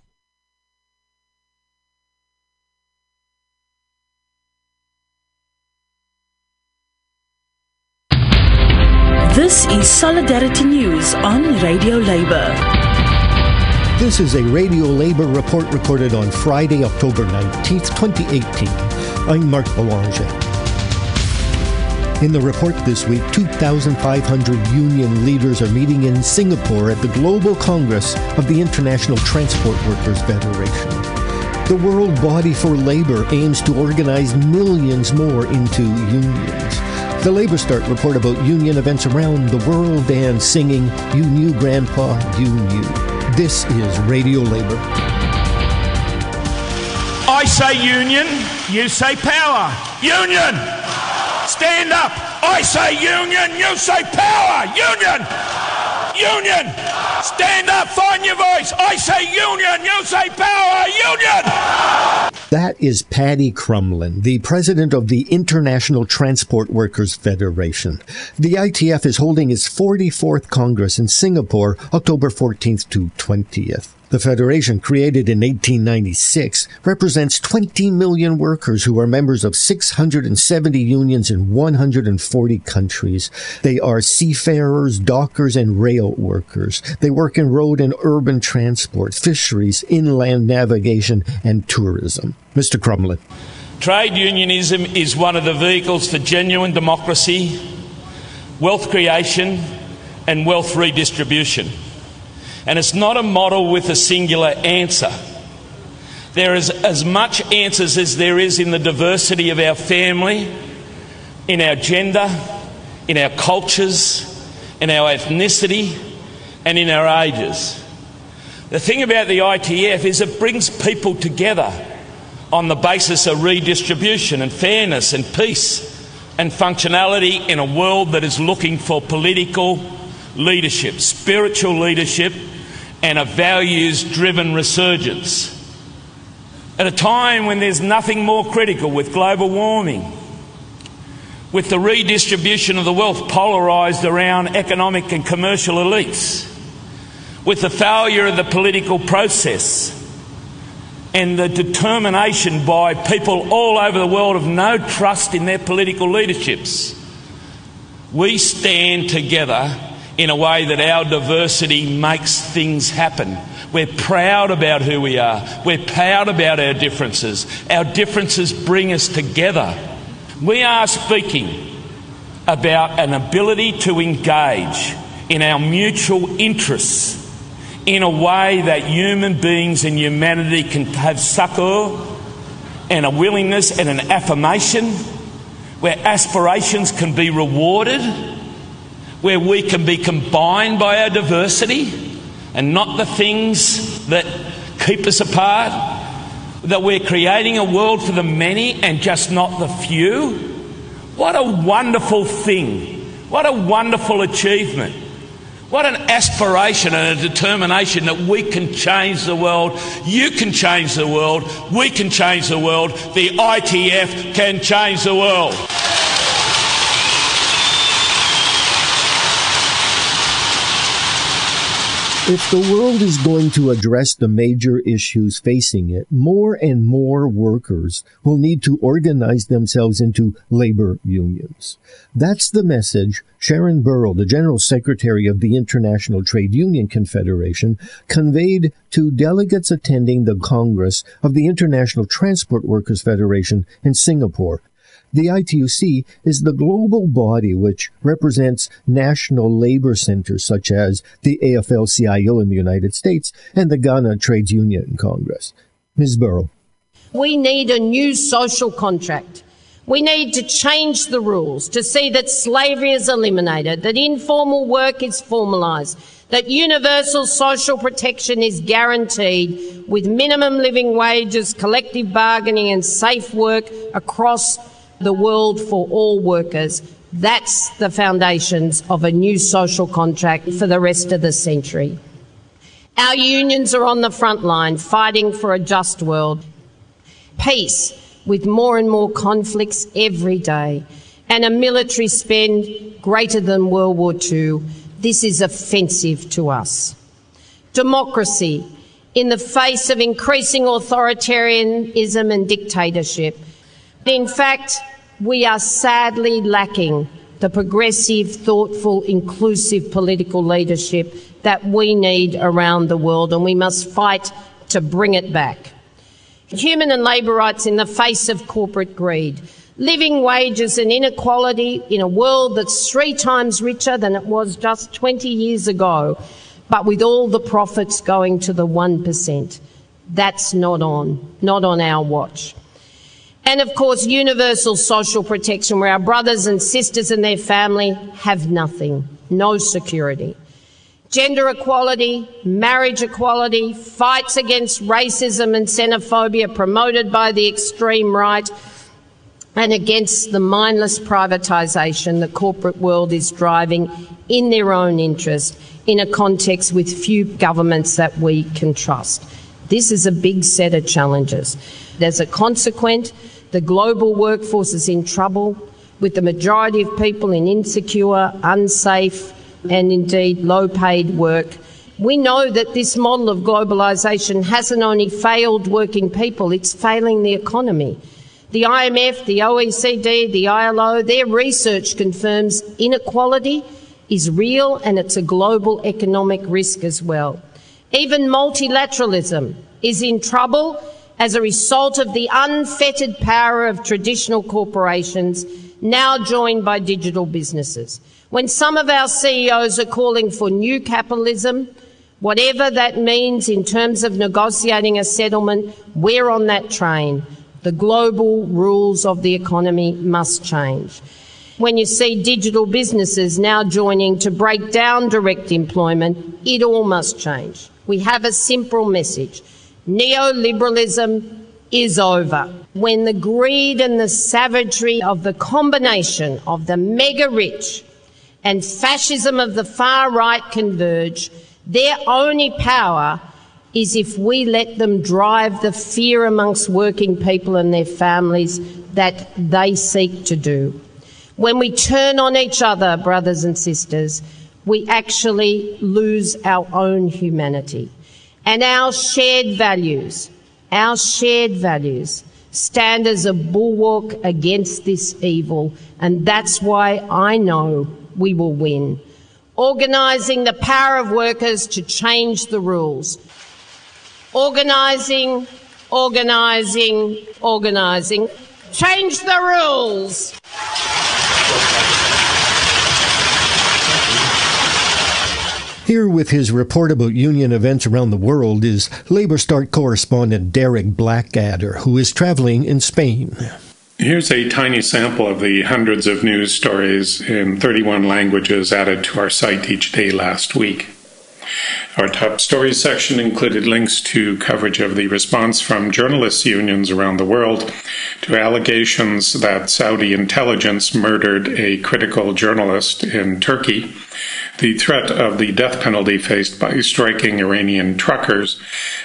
This is Solidarity News on Radio Labour. This is a Radio Labour report recorded on Friday, October 19th, 2018. I'm Marc Belanger. In the report this week, 2,500 union leaders are meeting in Singapore at the Global Congress of the International Transport Workers Federation. The World Body for Labor aims to organize millions more into unions. The Labor Start report about union events around the world and singing You Knew Grandpa, You Knew. This is Radio Labor. I say union, you say power. Union! Stand up! I say union, you say power! Union! Union! Stand up, find your voice! I say union, you say power! Union! That is Paddy Crumlin, the president of the International Transport Workers Federation. The ITF is holding its 44th Congress in Singapore, October 14th to 20th. The Federation, created in 1896, represents 20 million workers who are members of 670 unions in 140 countries. They are seafarers, dockers, and rail workers. They work in road and urban transport, fisheries, inland navigation, and tourism. Mr. Crumlin. Trade unionism is one of the vehicles for genuine democracy, wealth creation, and wealth redistribution. And it's not a model with a singular answer. There is as much answers as there is in the diversity of our family, in our gender, in our cultures, in our ethnicity, and in our ages. The thing about the ITF is it brings people together on the basis of redistribution and fairness and peace and functionality in a world that is looking for political leadership, spiritual leadership, and a values driven resurgence. At a time when there's nothing more critical with global warming, with the redistribution of the wealth polarised around economic and commercial elites, with the failure of the political process, and the determination by people all over the world of no trust in their political leaderships, we stand together in a way that our diversity makes things happen. We're proud about who we are. We're proud about our differences. Our differences bring us together. We are speaking about an ability to engage in our mutual interests in a way that human beings and humanity can have succour and a willingness and an affirmation where aspirations can be rewarded where we can be combined by our diversity and not the things that keep us apart, that we're creating a world for the many and just not the few. What a wonderful thing! What a wonderful achievement! What an aspiration and a determination that we can change the world. You can change the world. We can change the world. The ITF can change the world. If the world is going to address the major issues facing it, more and more workers will need to organize themselves into labor unions. That's the message Sharon Burrow, the General Secretary of the International Trade Union Confederation, conveyed to delegates attending the Congress of the International Transport Workers Federation in Singapore the ITUC is the global body which represents national labor centers such as the AFL-CIO in the United States and the Ghana Trades Union Congress. Ms. Burrow. We need a new social contract. We need to change the rules to see that slavery is eliminated, that informal work is formalised, that universal social protection is guaranteed with minimum living wages, collective bargaining and safe work across the world for all workers. That's the foundations of a new social contract for the rest of the century. Our unions are on the front line fighting for a just world. Peace with more and more conflicts every day and a military spend greater than World War II. This is offensive to us. Democracy in the face of increasing authoritarianism and dictatorship. In fact, we are sadly lacking the progressive, thoughtful, inclusive political leadership that we need around the world, and we must fight to bring it back. Human and labour rights in the face of corporate greed, living wages and inequality in a world that's three times richer than it was just 20 years ago, but with all the profits going to the 1%. That's not on, not on our watch. And of course, universal social protection where our brothers and sisters and their family have nothing, no security. Gender equality, marriage equality, fights against racism and xenophobia promoted by the extreme right, and against the mindless privatisation the corporate world is driving in their own interest in a context with few governments that we can trust. This is a big set of challenges. As a consequence, the global workforce is in trouble, with the majority of people in insecure, unsafe, and indeed low paid work. We know that this model of globalisation hasn't only failed working people, it's failing the economy. The IMF, the OECD, the ILO, their research confirms inequality is real and it's a global economic risk as well. Even multilateralism is in trouble as a result of the unfettered power of traditional corporations now joined by digital businesses. When some of our CEOs are calling for new capitalism, whatever that means in terms of negotiating a settlement, we're on that train. The global rules of the economy must change. When you see digital businesses now joining to break down direct employment, it all must change. We have a simple message. Neoliberalism is over. When the greed and the savagery of the combination of the mega rich and fascism of the far right converge, their only power is if we let them drive the fear amongst working people and their families that they seek to do. When we turn on each other, brothers and sisters, we actually lose our own humanity. And our shared values, our shared values, stand as a bulwark against this evil. And that's why I know we will win. Organising the power of workers to change the rules. Organising, organising, organising. Change the rules! Here with his report about union events around the world is Labour Start correspondent Derek Blackadder, who is traveling in Spain. Here's a tiny sample of the hundreds of news stories in 31 languages added to our site each day last week. Our top stories section included links to coverage of the response from journalists' unions around the world to allegations that Saudi intelligence murdered a critical journalist in Turkey, the threat of the death penalty faced by striking Iranian truckers,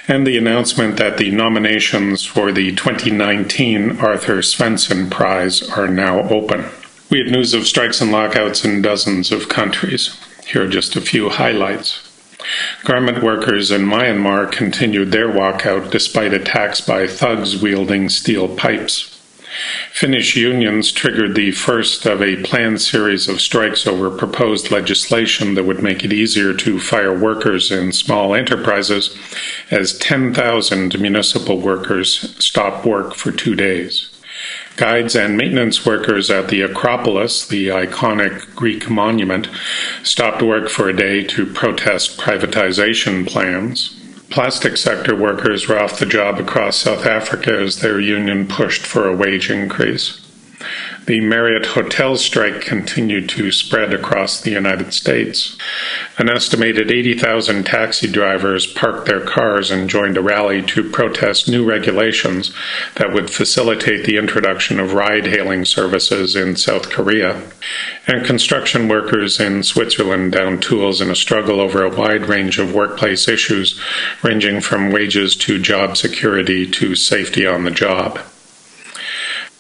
and the announcement that the nominations for the 2019 Arthur Svensson Prize are now open. We had news of strikes and lockouts in dozens of countries. Here are just a few highlights. Garment workers in Myanmar continued their walkout despite attacks by thugs wielding steel pipes. Finnish unions triggered the first of a planned series of strikes over proposed legislation that would make it easier to fire workers in small enterprises as 10,000 municipal workers stopped work for two days. Guides and maintenance workers at the Acropolis, the iconic Greek monument, stopped work for a day to protest privatization plans. Plastic sector workers were off the job across South Africa as their union pushed for a wage increase. The Marriott hotel strike continued to spread across the United States. An estimated 80,000 taxi drivers parked their cars and joined a rally to protest new regulations that would facilitate the introduction of ride hailing services in South Korea. And construction workers in Switzerland downed tools in a struggle over a wide range of workplace issues, ranging from wages to job security to safety on the job.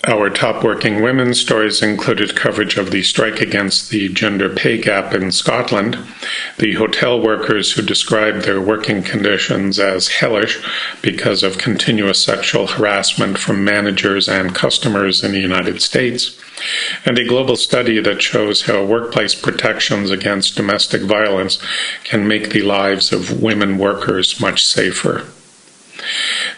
Our top working women stories included coverage of the strike against the gender pay gap in Scotland, the hotel workers who described their working conditions as hellish because of continuous sexual harassment from managers and customers in the United States, and a global study that shows how workplace protections against domestic violence can make the lives of women workers much safer.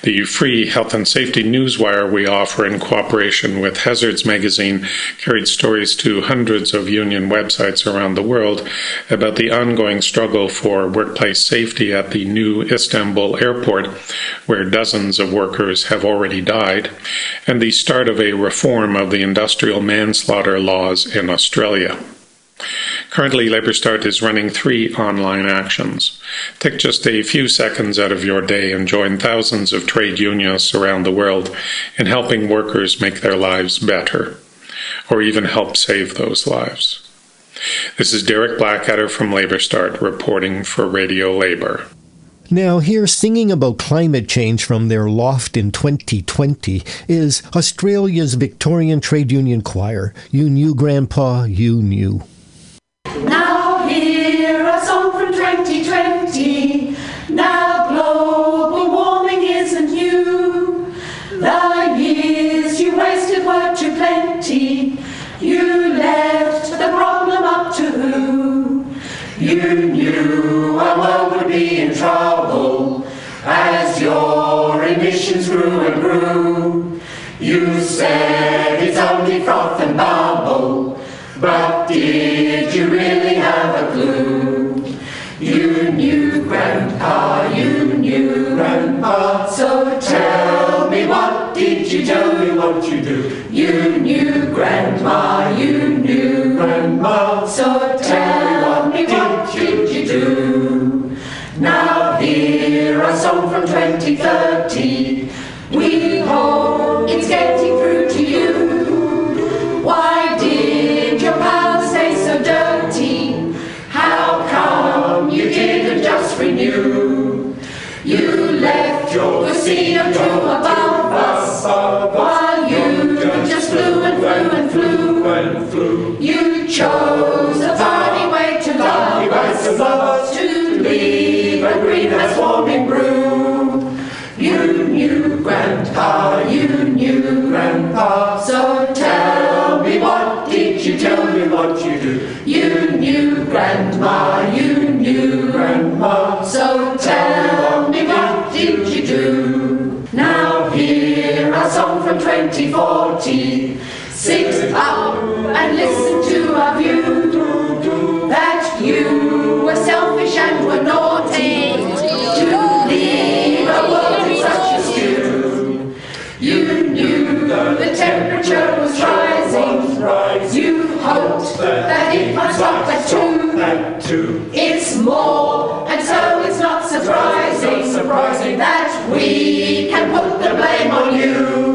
The free health and safety newswire we offer in cooperation with Hazards magazine carried stories to hundreds of union websites around the world about the ongoing struggle for workplace safety at the new Istanbul airport, where dozens of workers have already died, and the start of a reform of the industrial manslaughter laws in Australia. Currently, Labour Start is running three online actions. Take just a few seconds out of your day and join thousands of trade unions around the world in helping workers make their lives better, or even help save those lives. This is Derek Blackadder from Labour Start reporting for Radio Labour. Now, here singing about climate change from their loft in 2020 is Australia's Victorian Trade Union Choir. You knew, Grandpa, you knew. Now hear a song from 2020. Now global warming isn't new. The years you wasted were too plenty. You left the problem up to who? You knew our world would be in trouble as your emissions grew and grew. You said it's only froth and bubble, but You knew, Grandma, you knew, Grandma. So tell me, what did you do? Now hear a song from 2030. Chose a funny way to love us, to leave a greenhouse warming brew. You knew, Grandpa, you knew, Grandpa. So tell me, what did you tell me what you do? You knew, Grandma, you knew, Grandma. So tell me, what did you do? Now hear a song from 2040. Sit up and listen to our view that you were selfish and were naughty to leave a world in such a stew. You knew the temperature was rising. You hoped that it might stop at two. It's more, and so it's not surprising that we can put the blame on you.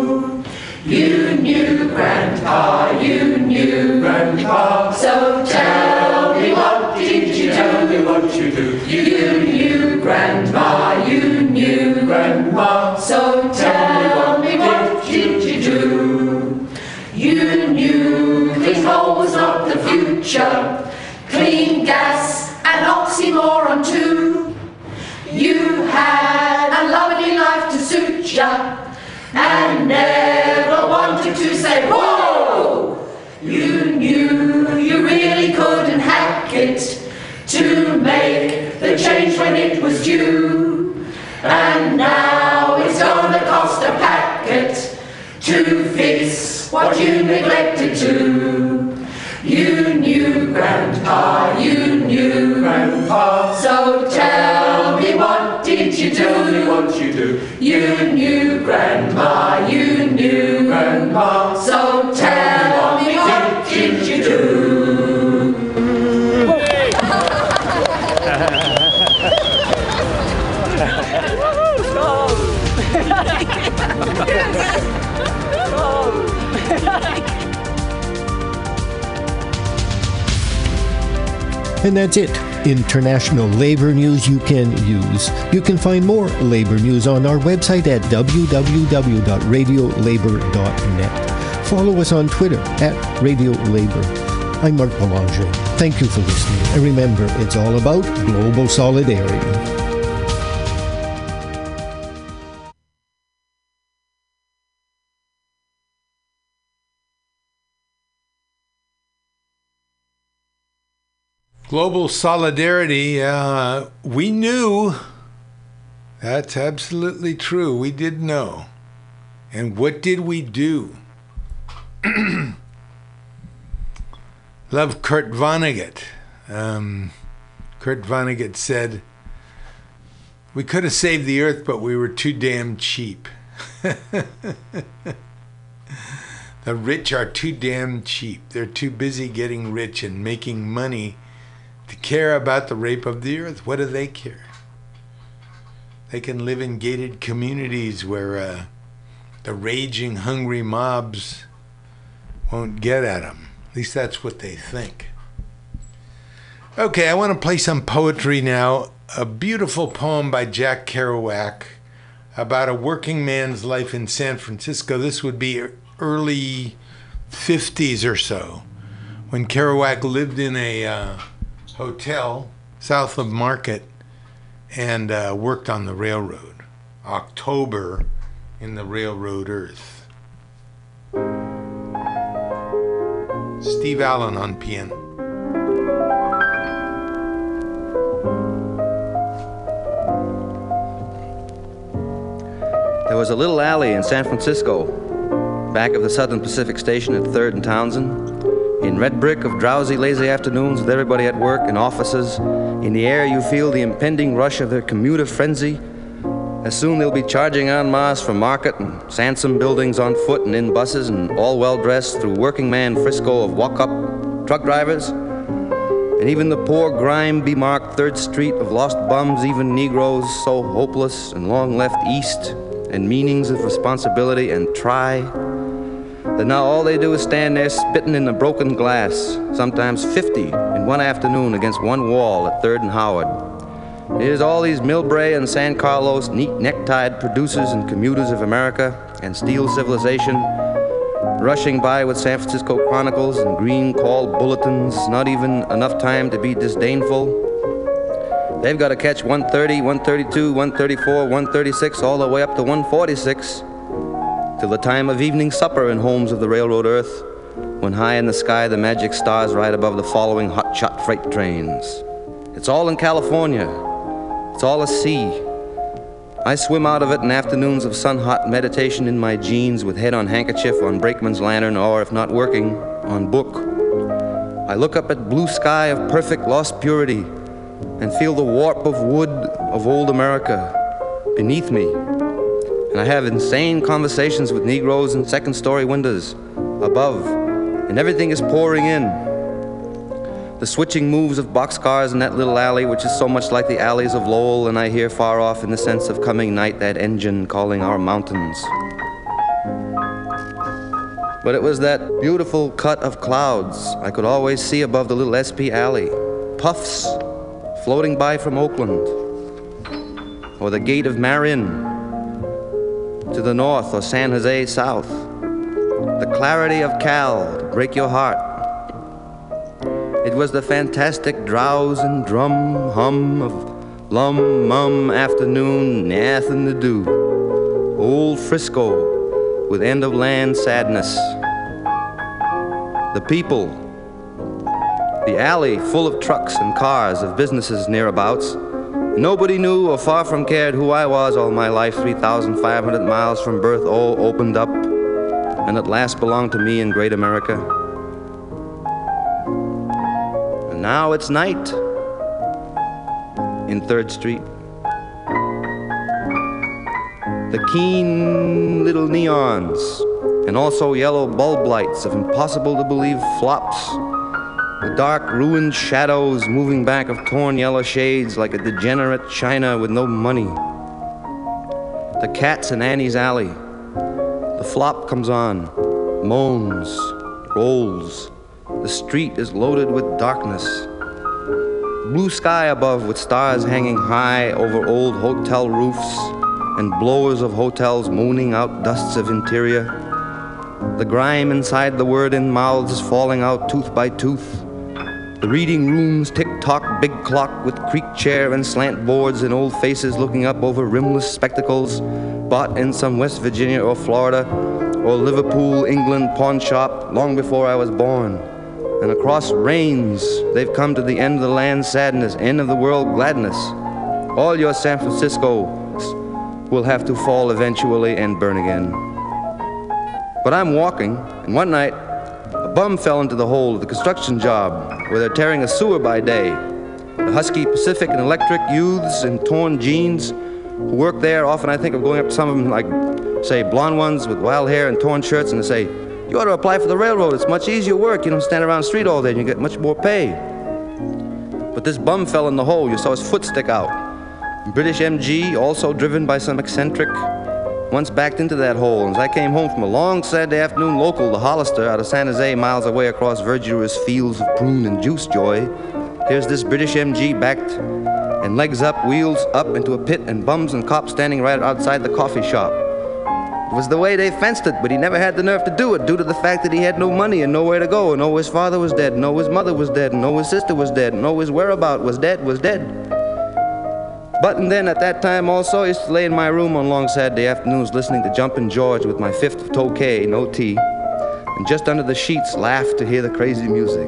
You knew, Grandpa, you knew, Grandpa. So tell me, what did you tell me what you do? You knew, Grandma, you knew, Grandma. So tell me, what did you do? You knew clean coal was not the future. Clean gas and oxymoron too. You had a lovely life to suit ya and never say whoa. You knew you really couldn't hack it to make the change when it was due. And now it's gonna cost a packet to fix what you neglected to. You knew, Grandpa, you knew, Grandpa. So tell Tell me what you do. You knew, Grandma, you knew, Grandpa. So tell me, what did you do? And that's it. International labor news you can use. You can find more labor news on our website at www.radiolabor.net. Follow us on Twitter at Radio Labor. I'm Marc Belanger. Thank you for listening. And remember, it's all about global solidarity. Global solidarity, uh, we knew. That's absolutely true. We did know. And what did we do? Love Kurt Vonnegut. Um, Kurt Vonnegut said, We could have saved the earth, but we were too damn cheap. the rich are too damn cheap. They're too busy getting rich and making money to care about the rape of the earth. What do they care? They can live in gated communities where uh, the raging, hungry mobs won't get at them. At least that's what they think. Okay, I want to play some poetry now. A beautiful poem by Jack Kerouac about a working man's life in San Francisco. This would be early 50s or so when Kerouac lived in a uh, hotel south of Market and uh, worked on the railroad. October in the railroad earth. Steve Allen on piano. There was a little alley in San Francisco, back of the Southern Pacific Station at 3rd and Townsend. In red brick of drowsy, lazy afternoons with everybody at work in offices, in the air you feel the impending rush of their commuter frenzy. As soon they'll be charging en masse from market and Sansome buildings on foot and in buses and all well dressed through working man Frisco of walk up truck drivers. And even the poor grime bemarked Third Street of lost bums, even Negroes so hopeless and long left east, and meanings of responsibility and try that now all they do is stand there spitting in the broken glass, sometimes 50 in one afternoon against one wall at 3rd and Howard. Is all these Millbrae and San Carlos neat necktied producers and commuters of America and steel civilization rushing by with San Francisco Chronicles and green call bulletins, not even enough time to be disdainful. They've got to catch 130, 132, 134, 136, all the way up to 146 till the time of evening supper in homes of the railroad earth, when high in the sky the magic stars ride above the following hot shot freight trains. It's all in California. It's all a sea. I swim out of it in afternoons of sun hot meditation in my jeans with head on handkerchief on brakeman's lantern or, if not working, on book. I look up at blue sky of perfect lost purity and feel the warp of wood of old America beneath me and I have insane conversations with Negroes in second story windows above, and everything is pouring in. The switching moves of boxcars in that little alley, which is so much like the alleys of Lowell, and I hear far off in the sense of coming night that engine calling our mountains. But it was that beautiful cut of clouds I could always see above the little SP alley, puffs floating by from Oakland, or the gate of Marin to the north or San Jose south. The clarity of Cal to break your heart. It was the fantastic drowse and drum hum of lum mum afternoon, nothing to do. Old Frisco with end of land sadness. The people, the alley full of trucks and cars of businesses nearabouts. Nobody knew or far from cared who I was all my life, 3,500 miles from birth, all opened up, and at last belonged to me in great America. And now it's night in 3rd Street. The keen little neons, and also yellow bulb lights of impossible to believe flops the dark, ruined shadows moving back of torn yellow shades like a degenerate China with no money. The cats in Annie's alley. The flop comes on, moans, rolls. The street is loaded with darkness. Blue sky above with stars hanging high over old hotel roofs and blowers of hotels moaning out dusts of interior. The grime inside the word in mouths falling out tooth by tooth. The reading rooms tick tock, big clock with creak chair and slant boards and old faces looking up over rimless spectacles, bought in some West Virginia or Florida or Liverpool, England pawn shop long before I was born. And across rains, they've come to the end of the land sadness, end of the world gladness. All your San Francisco will have to fall eventually and burn again. But I'm walking, and one night bum fell into the hole of the construction job where they're tearing a sewer by day. The Husky Pacific and Electric youths in torn jeans who work there, often I think of going up to some of them, like, say, blonde ones with wild hair and torn shirts, and they say, You ought to apply for the railroad. It's much easier work. You don't stand around the street all day and you get much more pay. But this bum fell in the hole. You saw his foot stick out. British MG, also driven by some eccentric, once backed into that hole. And as I came home from a long Saturday afternoon local to Hollister out of San Jose, miles away across verdurous fields of prune and juice joy, here's this British MG backed and legs up, wheels up into a pit, and bums and cops standing right outside the coffee shop. It was the way they fenced it, but he never had the nerve to do it due to the fact that he had no money and nowhere to go, and oh, his father was dead, and oh, his mother was dead, and oh, his sister was dead, and oh, his whereabout was dead, was dead. But and then at that time also, I used to lay in my room on long Saturday afternoons listening to Jumpin' George with my fifth Tokay, no tea, and just under the sheets laugh to hear the crazy music.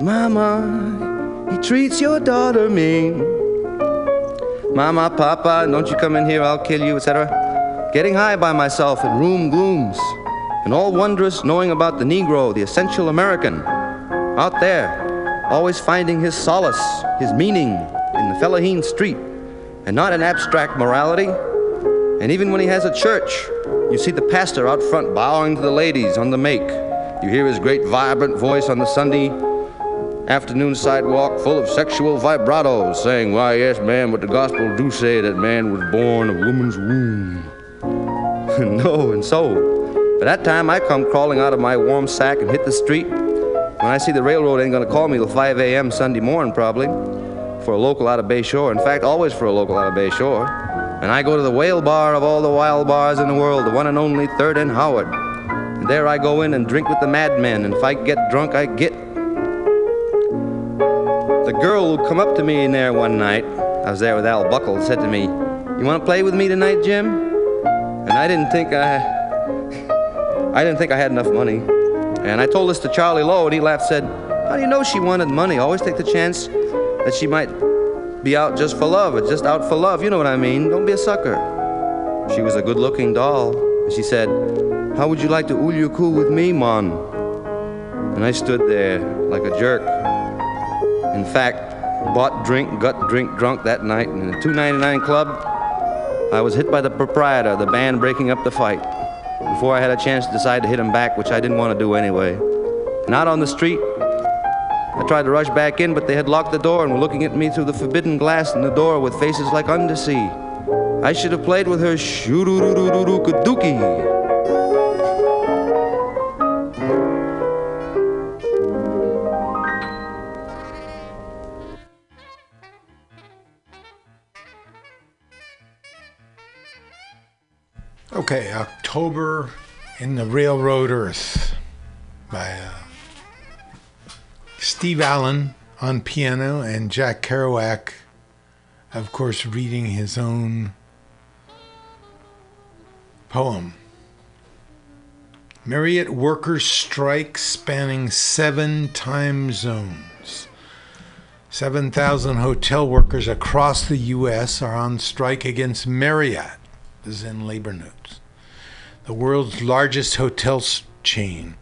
Mama, he treats your daughter mean. Mama, Papa, don't you come in here, I'll kill you, etc. Getting high by myself in room glooms, and all wondrous knowing about the Negro, the essential American, out there, always finding his solace, his meaning in the Fellaheen street, and not an abstract morality. And even when he has a church, you see the pastor out front bowing to the ladies on the make. You hear his great vibrant voice on the Sunday afternoon sidewalk full of sexual vibratos saying, Why, yes, man, but the gospel do say that man was born of woman's womb. no, and so. By that time, I come crawling out of my warm sack and hit the street. When I see the railroad ain't gonna call me till 5 a.m. Sunday morning, probably, for a local out of Bay Shore. In fact, always for a local out of Bay Shore. And I go to the whale bar of all the wild bars in the world, the one and only Third and Howard. And there I go in and drink with the madmen, and if I get drunk, I get the girl who come up to me in there one night, I was there with Al Buckle, said to me, You want to play with me tonight, Jim? And I didn't think I, I didn't think I had enough money. And I told this to Charlie Lowe, and he laughed, said, How do you know she wanted money? Always take the chance that she might be out just for love, or just out for love. You know what I mean? Don't be a sucker. She was a good-looking doll. And she said, How would you like to ulyuku with me, Mon? And I stood there like a jerk. In fact, bought drink, got drink drunk that night in the 299 club. I was hit by the proprietor, the band breaking up the fight, before I had a chance to decide to hit him back, which I didn't want to do anyway. And out on the street, I tried to rush back in, but they had locked the door and were looking at me through the forbidden glass in the door with faces like undersea. I should have played with her shoo-doo-doo-doo-doo-doo-dookie. Okay, October in the Railroad Earth by uh, Steve Allen on piano and Jack Kerouac, of course, reading his own poem. Marriott workers strike spanning seven time zones. 7,000 hotel workers across the U.S. are on strike against Marriott. Is in labor notes. The world's largest hotel chain.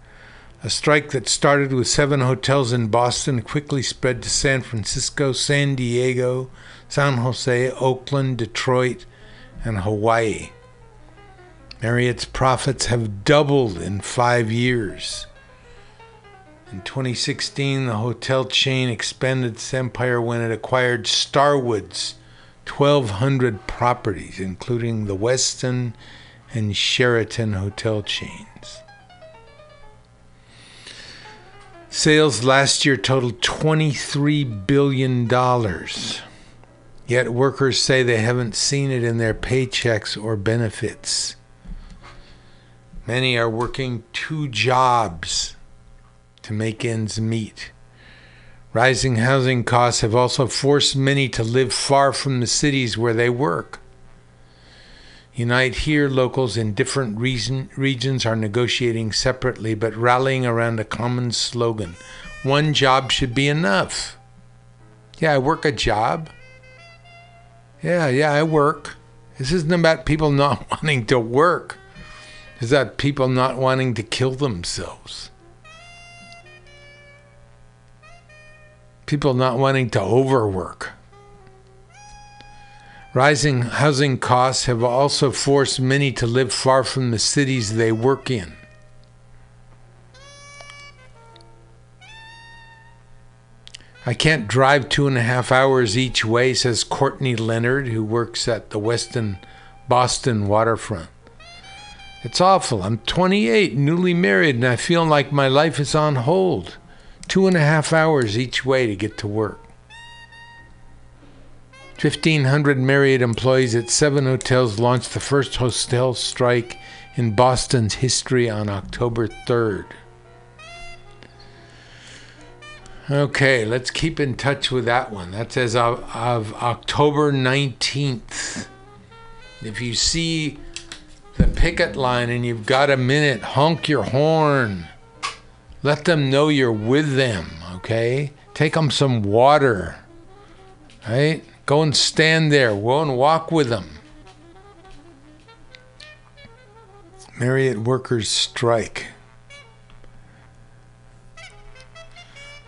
A strike that started with seven hotels in Boston quickly spread to San Francisco, San Diego, San Jose, Oakland, Detroit, and Hawaii. Marriott's profits have doubled in five years. In 2016, the hotel chain expanded its empire when it acquired Starwood's 1,200 properties, including the Westin and Sheraton hotel chains. Sales last year totaled $23 billion. Yet workers say they haven't seen it in their paychecks or benefits. Many are working two jobs to make ends meet. Rising housing costs have also forced many to live far from the cities where they work. Unite Here locals in different reason, regions are negotiating separately but rallying around a common slogan one job should be enough. Yeah, I work a job. Yeah, yeah, I work. This isn't about people not wanting to work, it's about people not wanting to kill themselves. People not wanting to overwork. Rising housing costs have also forced many to live far from the cities they work in. I can't drive two and a half hours each way, says Courtney Leonard, who works at the Westin Boston waterfront. It's awful. I'm 28, newly married, and I feel like my life is on hold. Two and a half hours each way to get to work. 1,500 Marriott employees at seven hotels launched the first hotel strike in Boston's history on October 3rd. Okay, let's keep in touch with that one. That's as of, of October 19th. If you see the picket line and you've got a minute, honk your horn. Let them know you're with them, okay? Take them some water, right? Go and stand there. Go and walk with them. Marriott workers strike.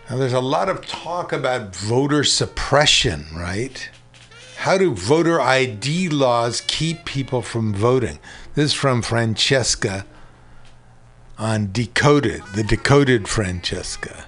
Now, there's a lot of talk about voter suppression, right? How do voter ID laws keep people from voting? This is from Franchesca on Decoded, the Decoded Franchesca.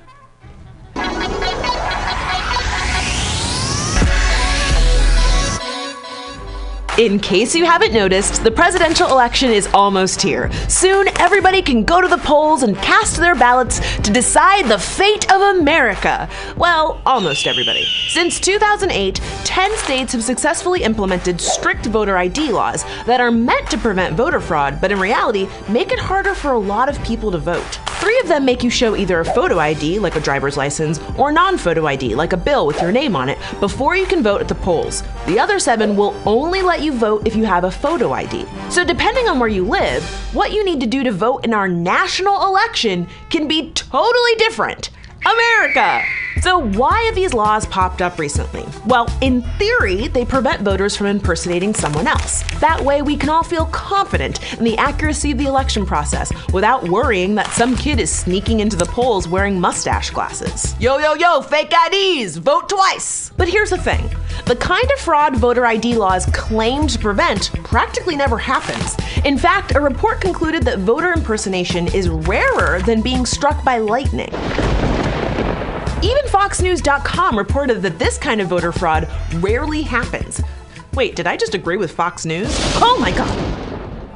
In case you haven't noticed, the presidential election is almost here. Soon, everybody can go to the polls and cast their ballots to decide the fate of America. Well, almost everybody. Since 2008, 10 states have successfully implemented strict voter ID laws that are meant to prevent voter fraud, but in reality, make it harder for a lot of people to vote. Three of them make you show either a photo ID, like a driver's license, or non photo ID, like a bill with your name on it, before you can vote at the polls. The other seven will only let you vote if you have a photo ID. So, depending on where you live, what you need to do to vote in our national election can be totally different. America! So, why have these laws popped up recently? Well, in theory, they prevent voters from impersonating someone else. That way, we can all feel confident in the accuracy of the election process without worrying that some kid is sneaking into the polls wearing mustache glasses. Yo, yo, yo, fake IDs, vote twice! But here's the thing the kind of fraud voter ID laws claim to prevent practically never happens. In fact, a report concluded that voter impersonation is rarer than being struck by lightning. Even FoxNews.com reported that this kind of voter fraud rarely happens. Wait, did I just agree with Fox News? Oh my god!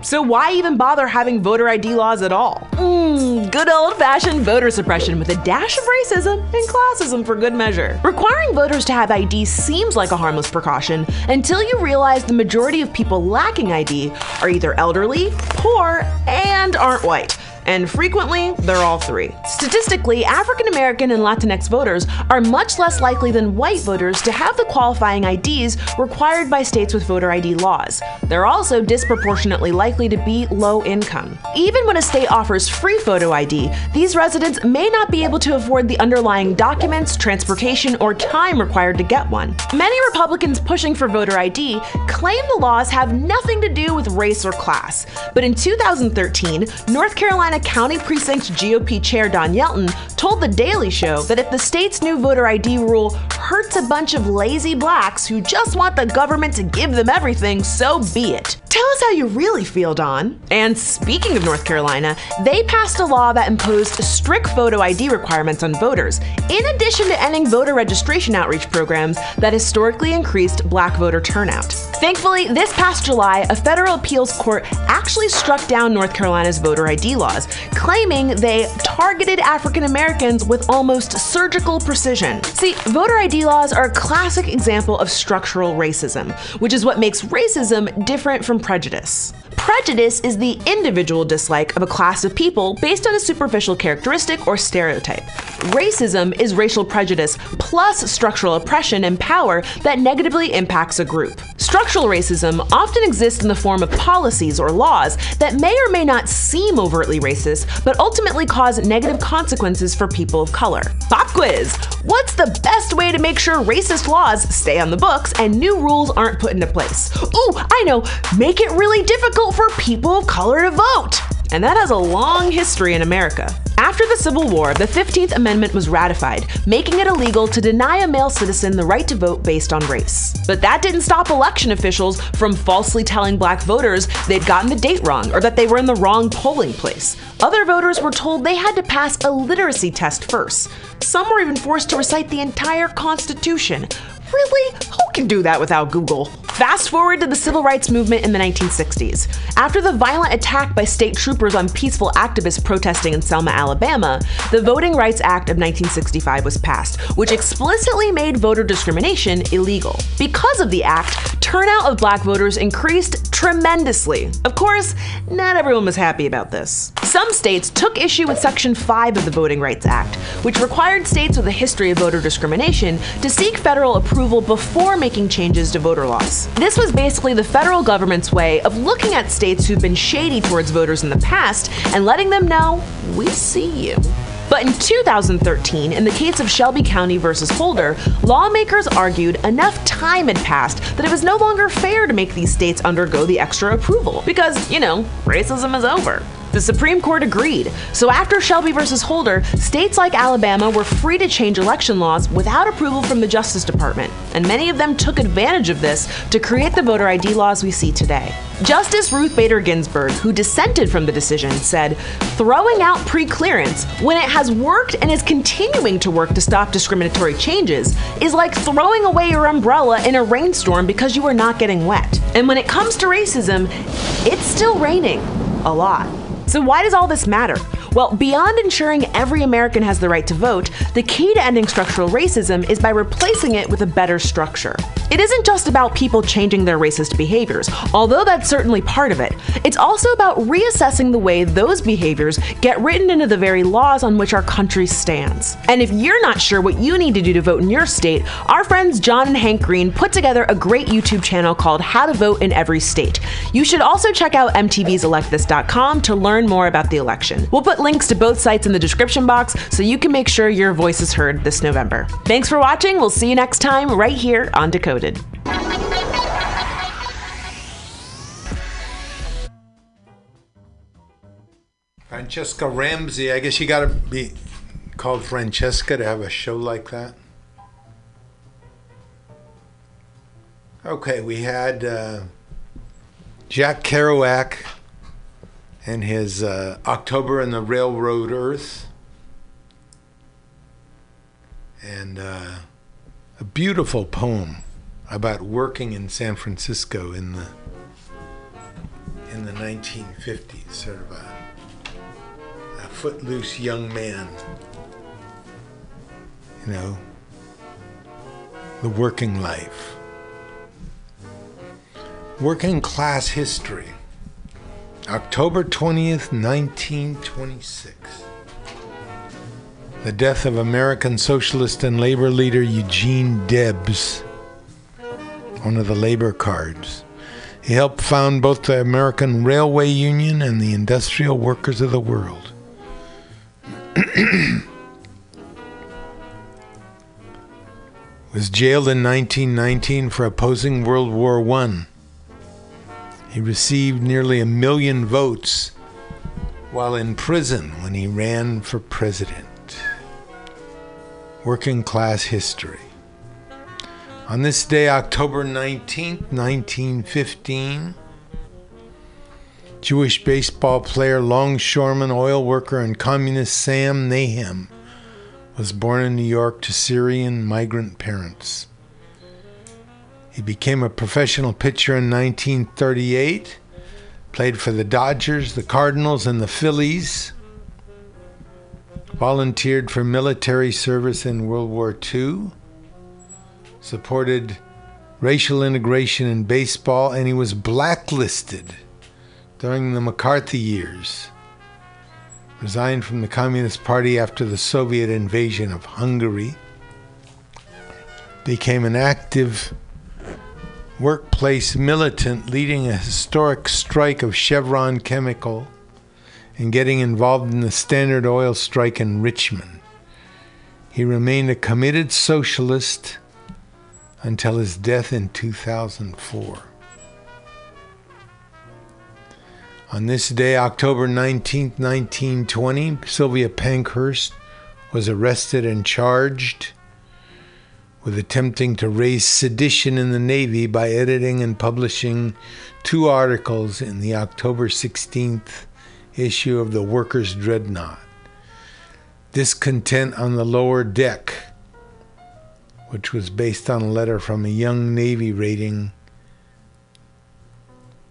So why even bother having voter ID laws at all? Mmm, good old fashioned voter suppression with a dash of racism and classism for good measure. Requiring voters to have ID seems like a harmless precaution until you realize the majority of people lacking ID are either elderly, poor, and aren't white and frequently, they're all three. Statistically, African American and Latinx voters are much less likely than white voters to have the qualifying IDs required by states with voter ID laws. They're also disproportionately likely to be low income. Even when a state offers free photo ID, these residents may not be able to afford the underlying documents, transportation, or time required to get one. Many Republicans pushing for voter ID claim the laws have nothing to do with race or class. But in 2013, North Carolina County Precinct GOP Chair Don Yelton told The Daily Show that if the state's new voter ID rule hurts a bunch of lazy blacks who just want the government to give them everything, so be it. Tell us how you really feel, Don. And speaking of North Carolina, they passed a law that imposed strict photo ID requirements on voters, in addition to ending voter registration outreach programs that historically increased black voter turnout. Thankfully, this past July, a federal appeals court actually struck down North Carolina's voter ID laws, claiming they targeted African Americans with almost surgical precision. See, voter ID laws are a classic example of structural racism, which is what makes racism different from prejudice. Prejudice is the individual dislike of a class of people based on a superficial characteristic or stereotype. Racism is racial prejudice plus structural oppression and power that negatively impacts a group. Structural racism often exists in the form of policies or laws that may or may not seem overtly racist, but ultimately cause negative consequences for people of color. Pop quiz! What's the best way to make sure racist laws stay on the books and new rules aren't put into place? Ooh, I know, make it really difficult for people of color to vote. And that has a long history in America. After the Civil War, the 15th Amendment was ratified, making it illegal to deny a male citizen the right to vote based on race. But that didn't stop election officials from falsely telling black voters they'd gotten the date wrong or that they were in the wrong polling place. Other voters were told they had to pass a literacy test first. Some were even forced to recite the entire Constitution. Really? Who can do that without Google? Fast forward to the civil rights movement in the 1960s. After the violent attack by state troopers on peaceful activists protesting in Selma, Alabama, the Voting Rights Act of 1965 was passed, which explicitly made voter discrimination illegal. Because of the act, turnout of black voters increased tremendously. Of course, not everyone was happy about this. Some states took issue with Section 5 of the Voting Rights Act, which required states with a history of voter discrimination to seek federal approval before making changes to voter laws. This was basically the federal government's way of looking at states who've been shady towards voters in the past and letting them know, we see you. But in 2013, in the case of Shelby County versus Holder, lawmakers argued enough time had passed that it was no longer fair to make these states undergo the extra approval. Because, you know, racism is over. The Supreme Court agreed. So after Shelby versus Holder, states like Alabama were free to change election laws without approval from the Justice Department, and many of them took advantage of this to create the voter ID laws we see today. Justice Ruth Bader Ginsburg, who dissented from the decision, said, "Throwing out pre-clearance when it has worked and is continuing to work to stop discriminatory changes is like throwing away your umbrella in a rainstorm because you are not getting wet." And when it comes to racism, it's still raining a lot. So, why does all this matter? Well, beyond ensuring every American has the right to vote, the key to ending structural racism is by replacing it with a better structure. It isn't just about people changing their racist behaviors, although that's certainly part of it. It's also about reassessing the way those behaviors get written into the very laws on which our country stands. And if you're not sure what you need to do to vote in your state, our friends John and Hank Green put together a great YouTube channel called How to Vote in Every State. You should also check out MTV's ElectThis.com to learn more about the election. We'll put links to both sites in the description box so you can make sure your voice is heard this November. Thanks for watching. We'll see you next time right here on Decoded. Franchesca Ramsey. I guess you got to be called Franchesca to have a show like that. Okay, we had uh, Jack Kerouac and his uh, October in the Railroad Earth. And uh, a beautiful poem about working in San Francisco in the in the 1950s, sort of a, a footloose young man. You know, the working life. Working class history. October 20th, 1926. The death of American socialist and labor leader Eugene Debs, one of the labor cards. He helped found both the American Railway Union and the Industrial Workers of the World. was jailed in 1919 for opposing World War I. He received nearly a million votes while in prison when he ran for president. Working class history. On this day, October 19, 1915, Jewish baseball player, longshoreman, oil worker, and communist Sam Nahem was born in New York to Syrian migrant parents. He became a professional pitcher in 1938, played for the Dodgers, the Cardinals, and the Phillies, volunteered for military service in World War II, supported racial integration in baseball, and he was blacklisted during the McCarthy years. Resigned from the Communist Party after the Soviet invasion of Hungary. Became an active workplace militant leading a historic strike of Chevron Chemical and getting involved in the Standard Oil strike in Richmond. He remained a committed socialist until his death in 2004. On this day, October 19, 1920, Sylvia Pankhurst was arrested and charged with attempting to raise sedition in the Navy by editing and publishing two articles in the October 16th issue of the Workers' Dreadnought. Discontent on the Lower Deck, which was based on a letter from a young Navy rating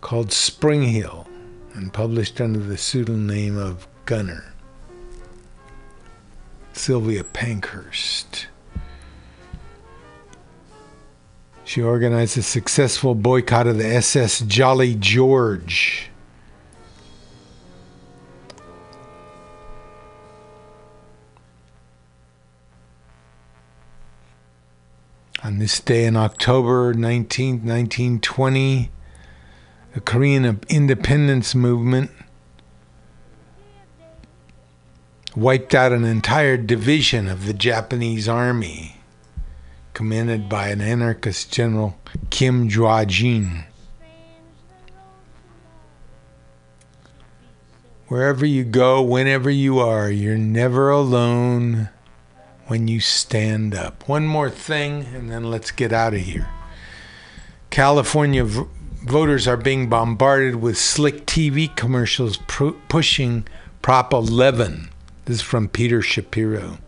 called Springhall and published under the pseudonym of Gunner. Sylvia Pankhurst. She organized a successful boycott of the SS Jolly George. On this day in October 19, 1920, the Korean independence movement wiped out an entire division of the Japanese army commanded by an anarchist general, Kim Jwa-jin. Wherever you go, whenever you are, you're never alone when you stand up. One more thing, and then let's get out of here. California v- voters are being bombarded with slick TV commercials pr- pushing Prop 11. This is from Peter Shapiro.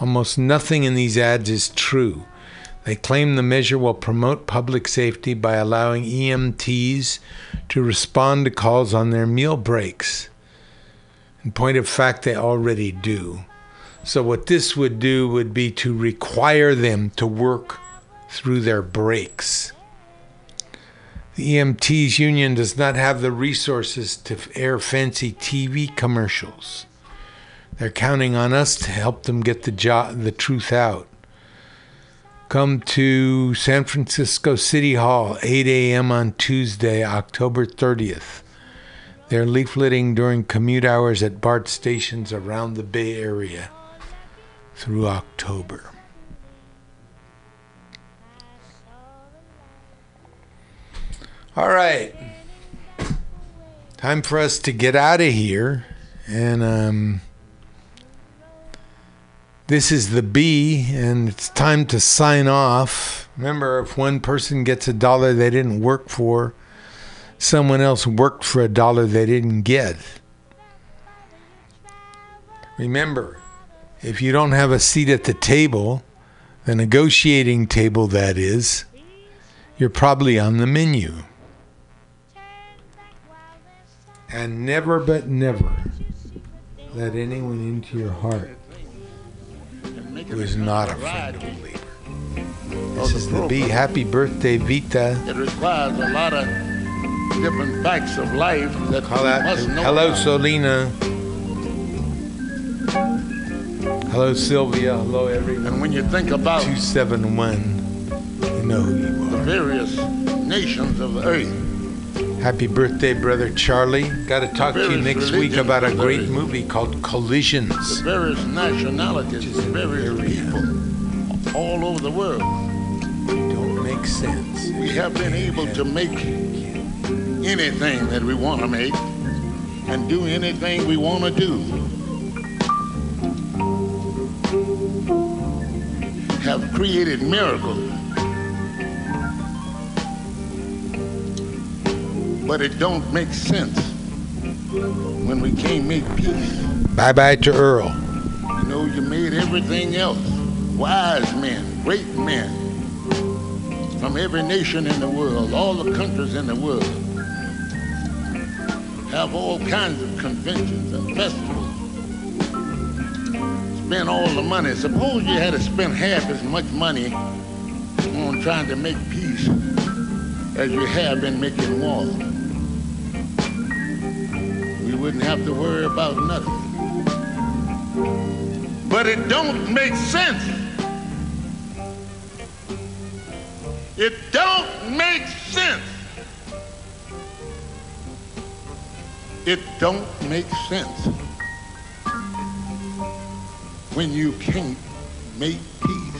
Almost nothing in these ads is true. They claim the measure will promote public safety by allowing EMTs to respond to calls on their meal breaks. In point of fact, they already do. So, what this would do would be to require them to work through their breaks. The EMTs union does not have the resources to air fancy TV commercials. They're counting on us to help them get the jo- the truth out. Come to San Francisco City Hall, 8 a.m. on Tuesday, October 30th. They're leafleting during commute hours at BART stations around the Bay Area through October. All right. Time for us to get out of here. And um, this is the B, and it's time to sign off. Remember, if one person gets a dollar they didn't work for, someone else worked for a dollar they didn't get. Remember, if you don't have a seat at the table, the negotiating table that is, you're probably on the menu. And never but never let anyone into your heart who is not a friend of labor. This is the B. Happy birthday, Vita. It requires a lot of different facts of life that Call out. must know. Hello, about. Solina. Hello, Sylvia. Hello, everyone. And when you think about 271, you know who you are. the various nations of the earth. Happy birthday, brother Charlie. Got to talk to you next week about a great movie called Collisions. the various nationalities, the various people all over the world, Don't make sense. we have been able to make anything that we want to make and do anything we want to do. Have created miracles. But it don't make sense when we can't make peace. Bye bye to Earl. You know, you made everything else. Wise men, great men from every nation in the world, all the countries in the world, have all kinds of conventions and festivals. Spend all the money. Suppose you had to spend half as much money on trying to make peace as you have been making war. Wouldn't have to worry about nothing but it don't make sense. It don't make sense. It don't make sense when you can't make peace.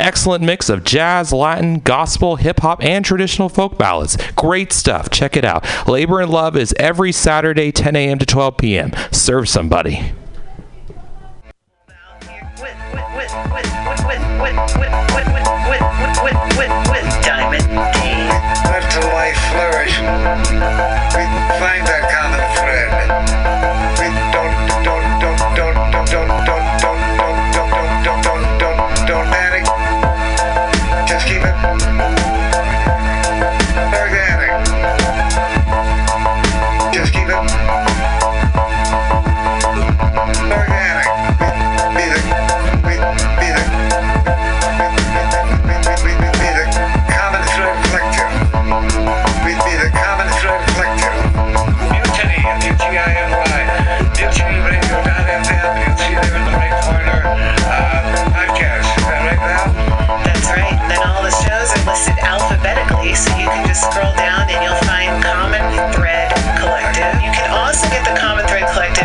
excellent mix of jazz, Latin, gospel, hip hop, and traditional folk ballads. Great stuff. Check it out. Labor and Love is every Saturday, 10 a.m. to 12 p.m. Serve somebody. Let the life flourish. Find that common thread.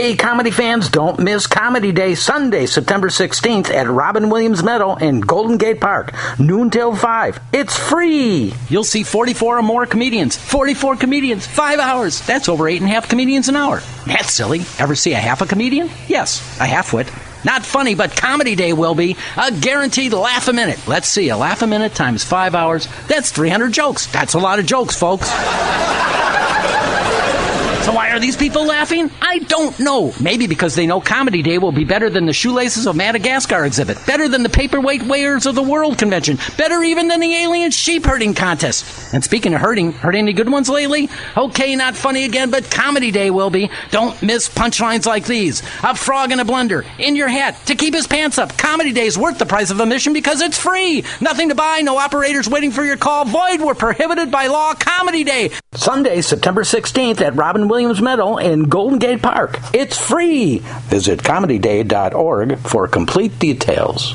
Hey, comedy fans, don't miss Comedy Day Sunday, September 16th at Robin Williams Meadow in Golden Gate Park, noon till 5. It's free! You'll see 44 or more comedians. 44 comedians, 5 hours. That's over 8.5 comedians an hour. That's silly. Ever see a half a comedian? Yes, a halfwit. Not funny, but Comedy Day will be. A guaranteed laugh a minute. Let's see, a laugh a minute times 5 hours. That's 300 jokes. That's a lot of jokes, folks. So why are these people laughing? I don't know. Maybe because they know Comedy Day will be better than the Shoelaces of Madagascar exhibit, better than the Paperweight Weighers of the World convention, better even than the Alien Sheep Herding contest. And speaking of herding, heard any good ones lately? Okay, not funny again, but Comedy Day will be. Don't miss punchlines like these. A frog in a blender, in your hat, to keep his pants up. Comedy Day is worth the price of admission because it's free. Nothing to buy, no operators waiting for your call. Void were prohibited by law. Comedy Day. Sunday, September 16th at Robin Williams Meadow in Golden Gate Park. It's free. Visit comedyday.org for complete details.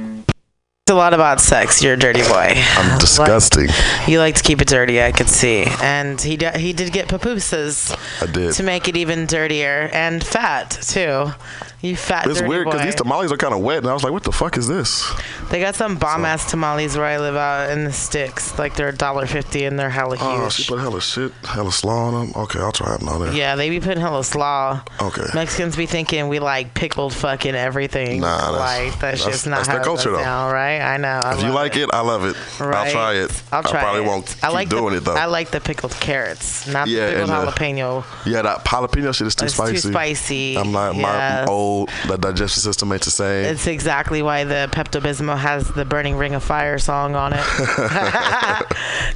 A lot about sex. You're a dirty boy. I'm disgusting. You like to keep it dirty, I could see. And he d- he did get papooses I did. to make it even dirtier and fat too. You fat It's weird because these tamales are kind of wet, and I was like, "What the fuck is this?" they got some bomb ass tamales where I live out in the sticks. Like they're $1.50 and they're hella oh, huge. Oh, she put hella shit, hella slaw on them. Okay, I'll try them on there. Yeah, they be putting hella slaw. Okay. Mexicans be thinking we like pickled fucking everything. Nah, that's- like that's, that's- just not that's how culture, down, right? I know. I If you like it, I love it. Right. I'll try it. I'll try I probably it. won't keep I like doing the, it though. I like the pickled carrots, not Yeah, the pickled jalapeno. yeah, that jalapeno shit is too It's too spicy. spicy, I'm not yeah. my old the digestion system ain't the same. It's exactly why the Pepto Bismol has the "Burning Ring of Fire" song on it.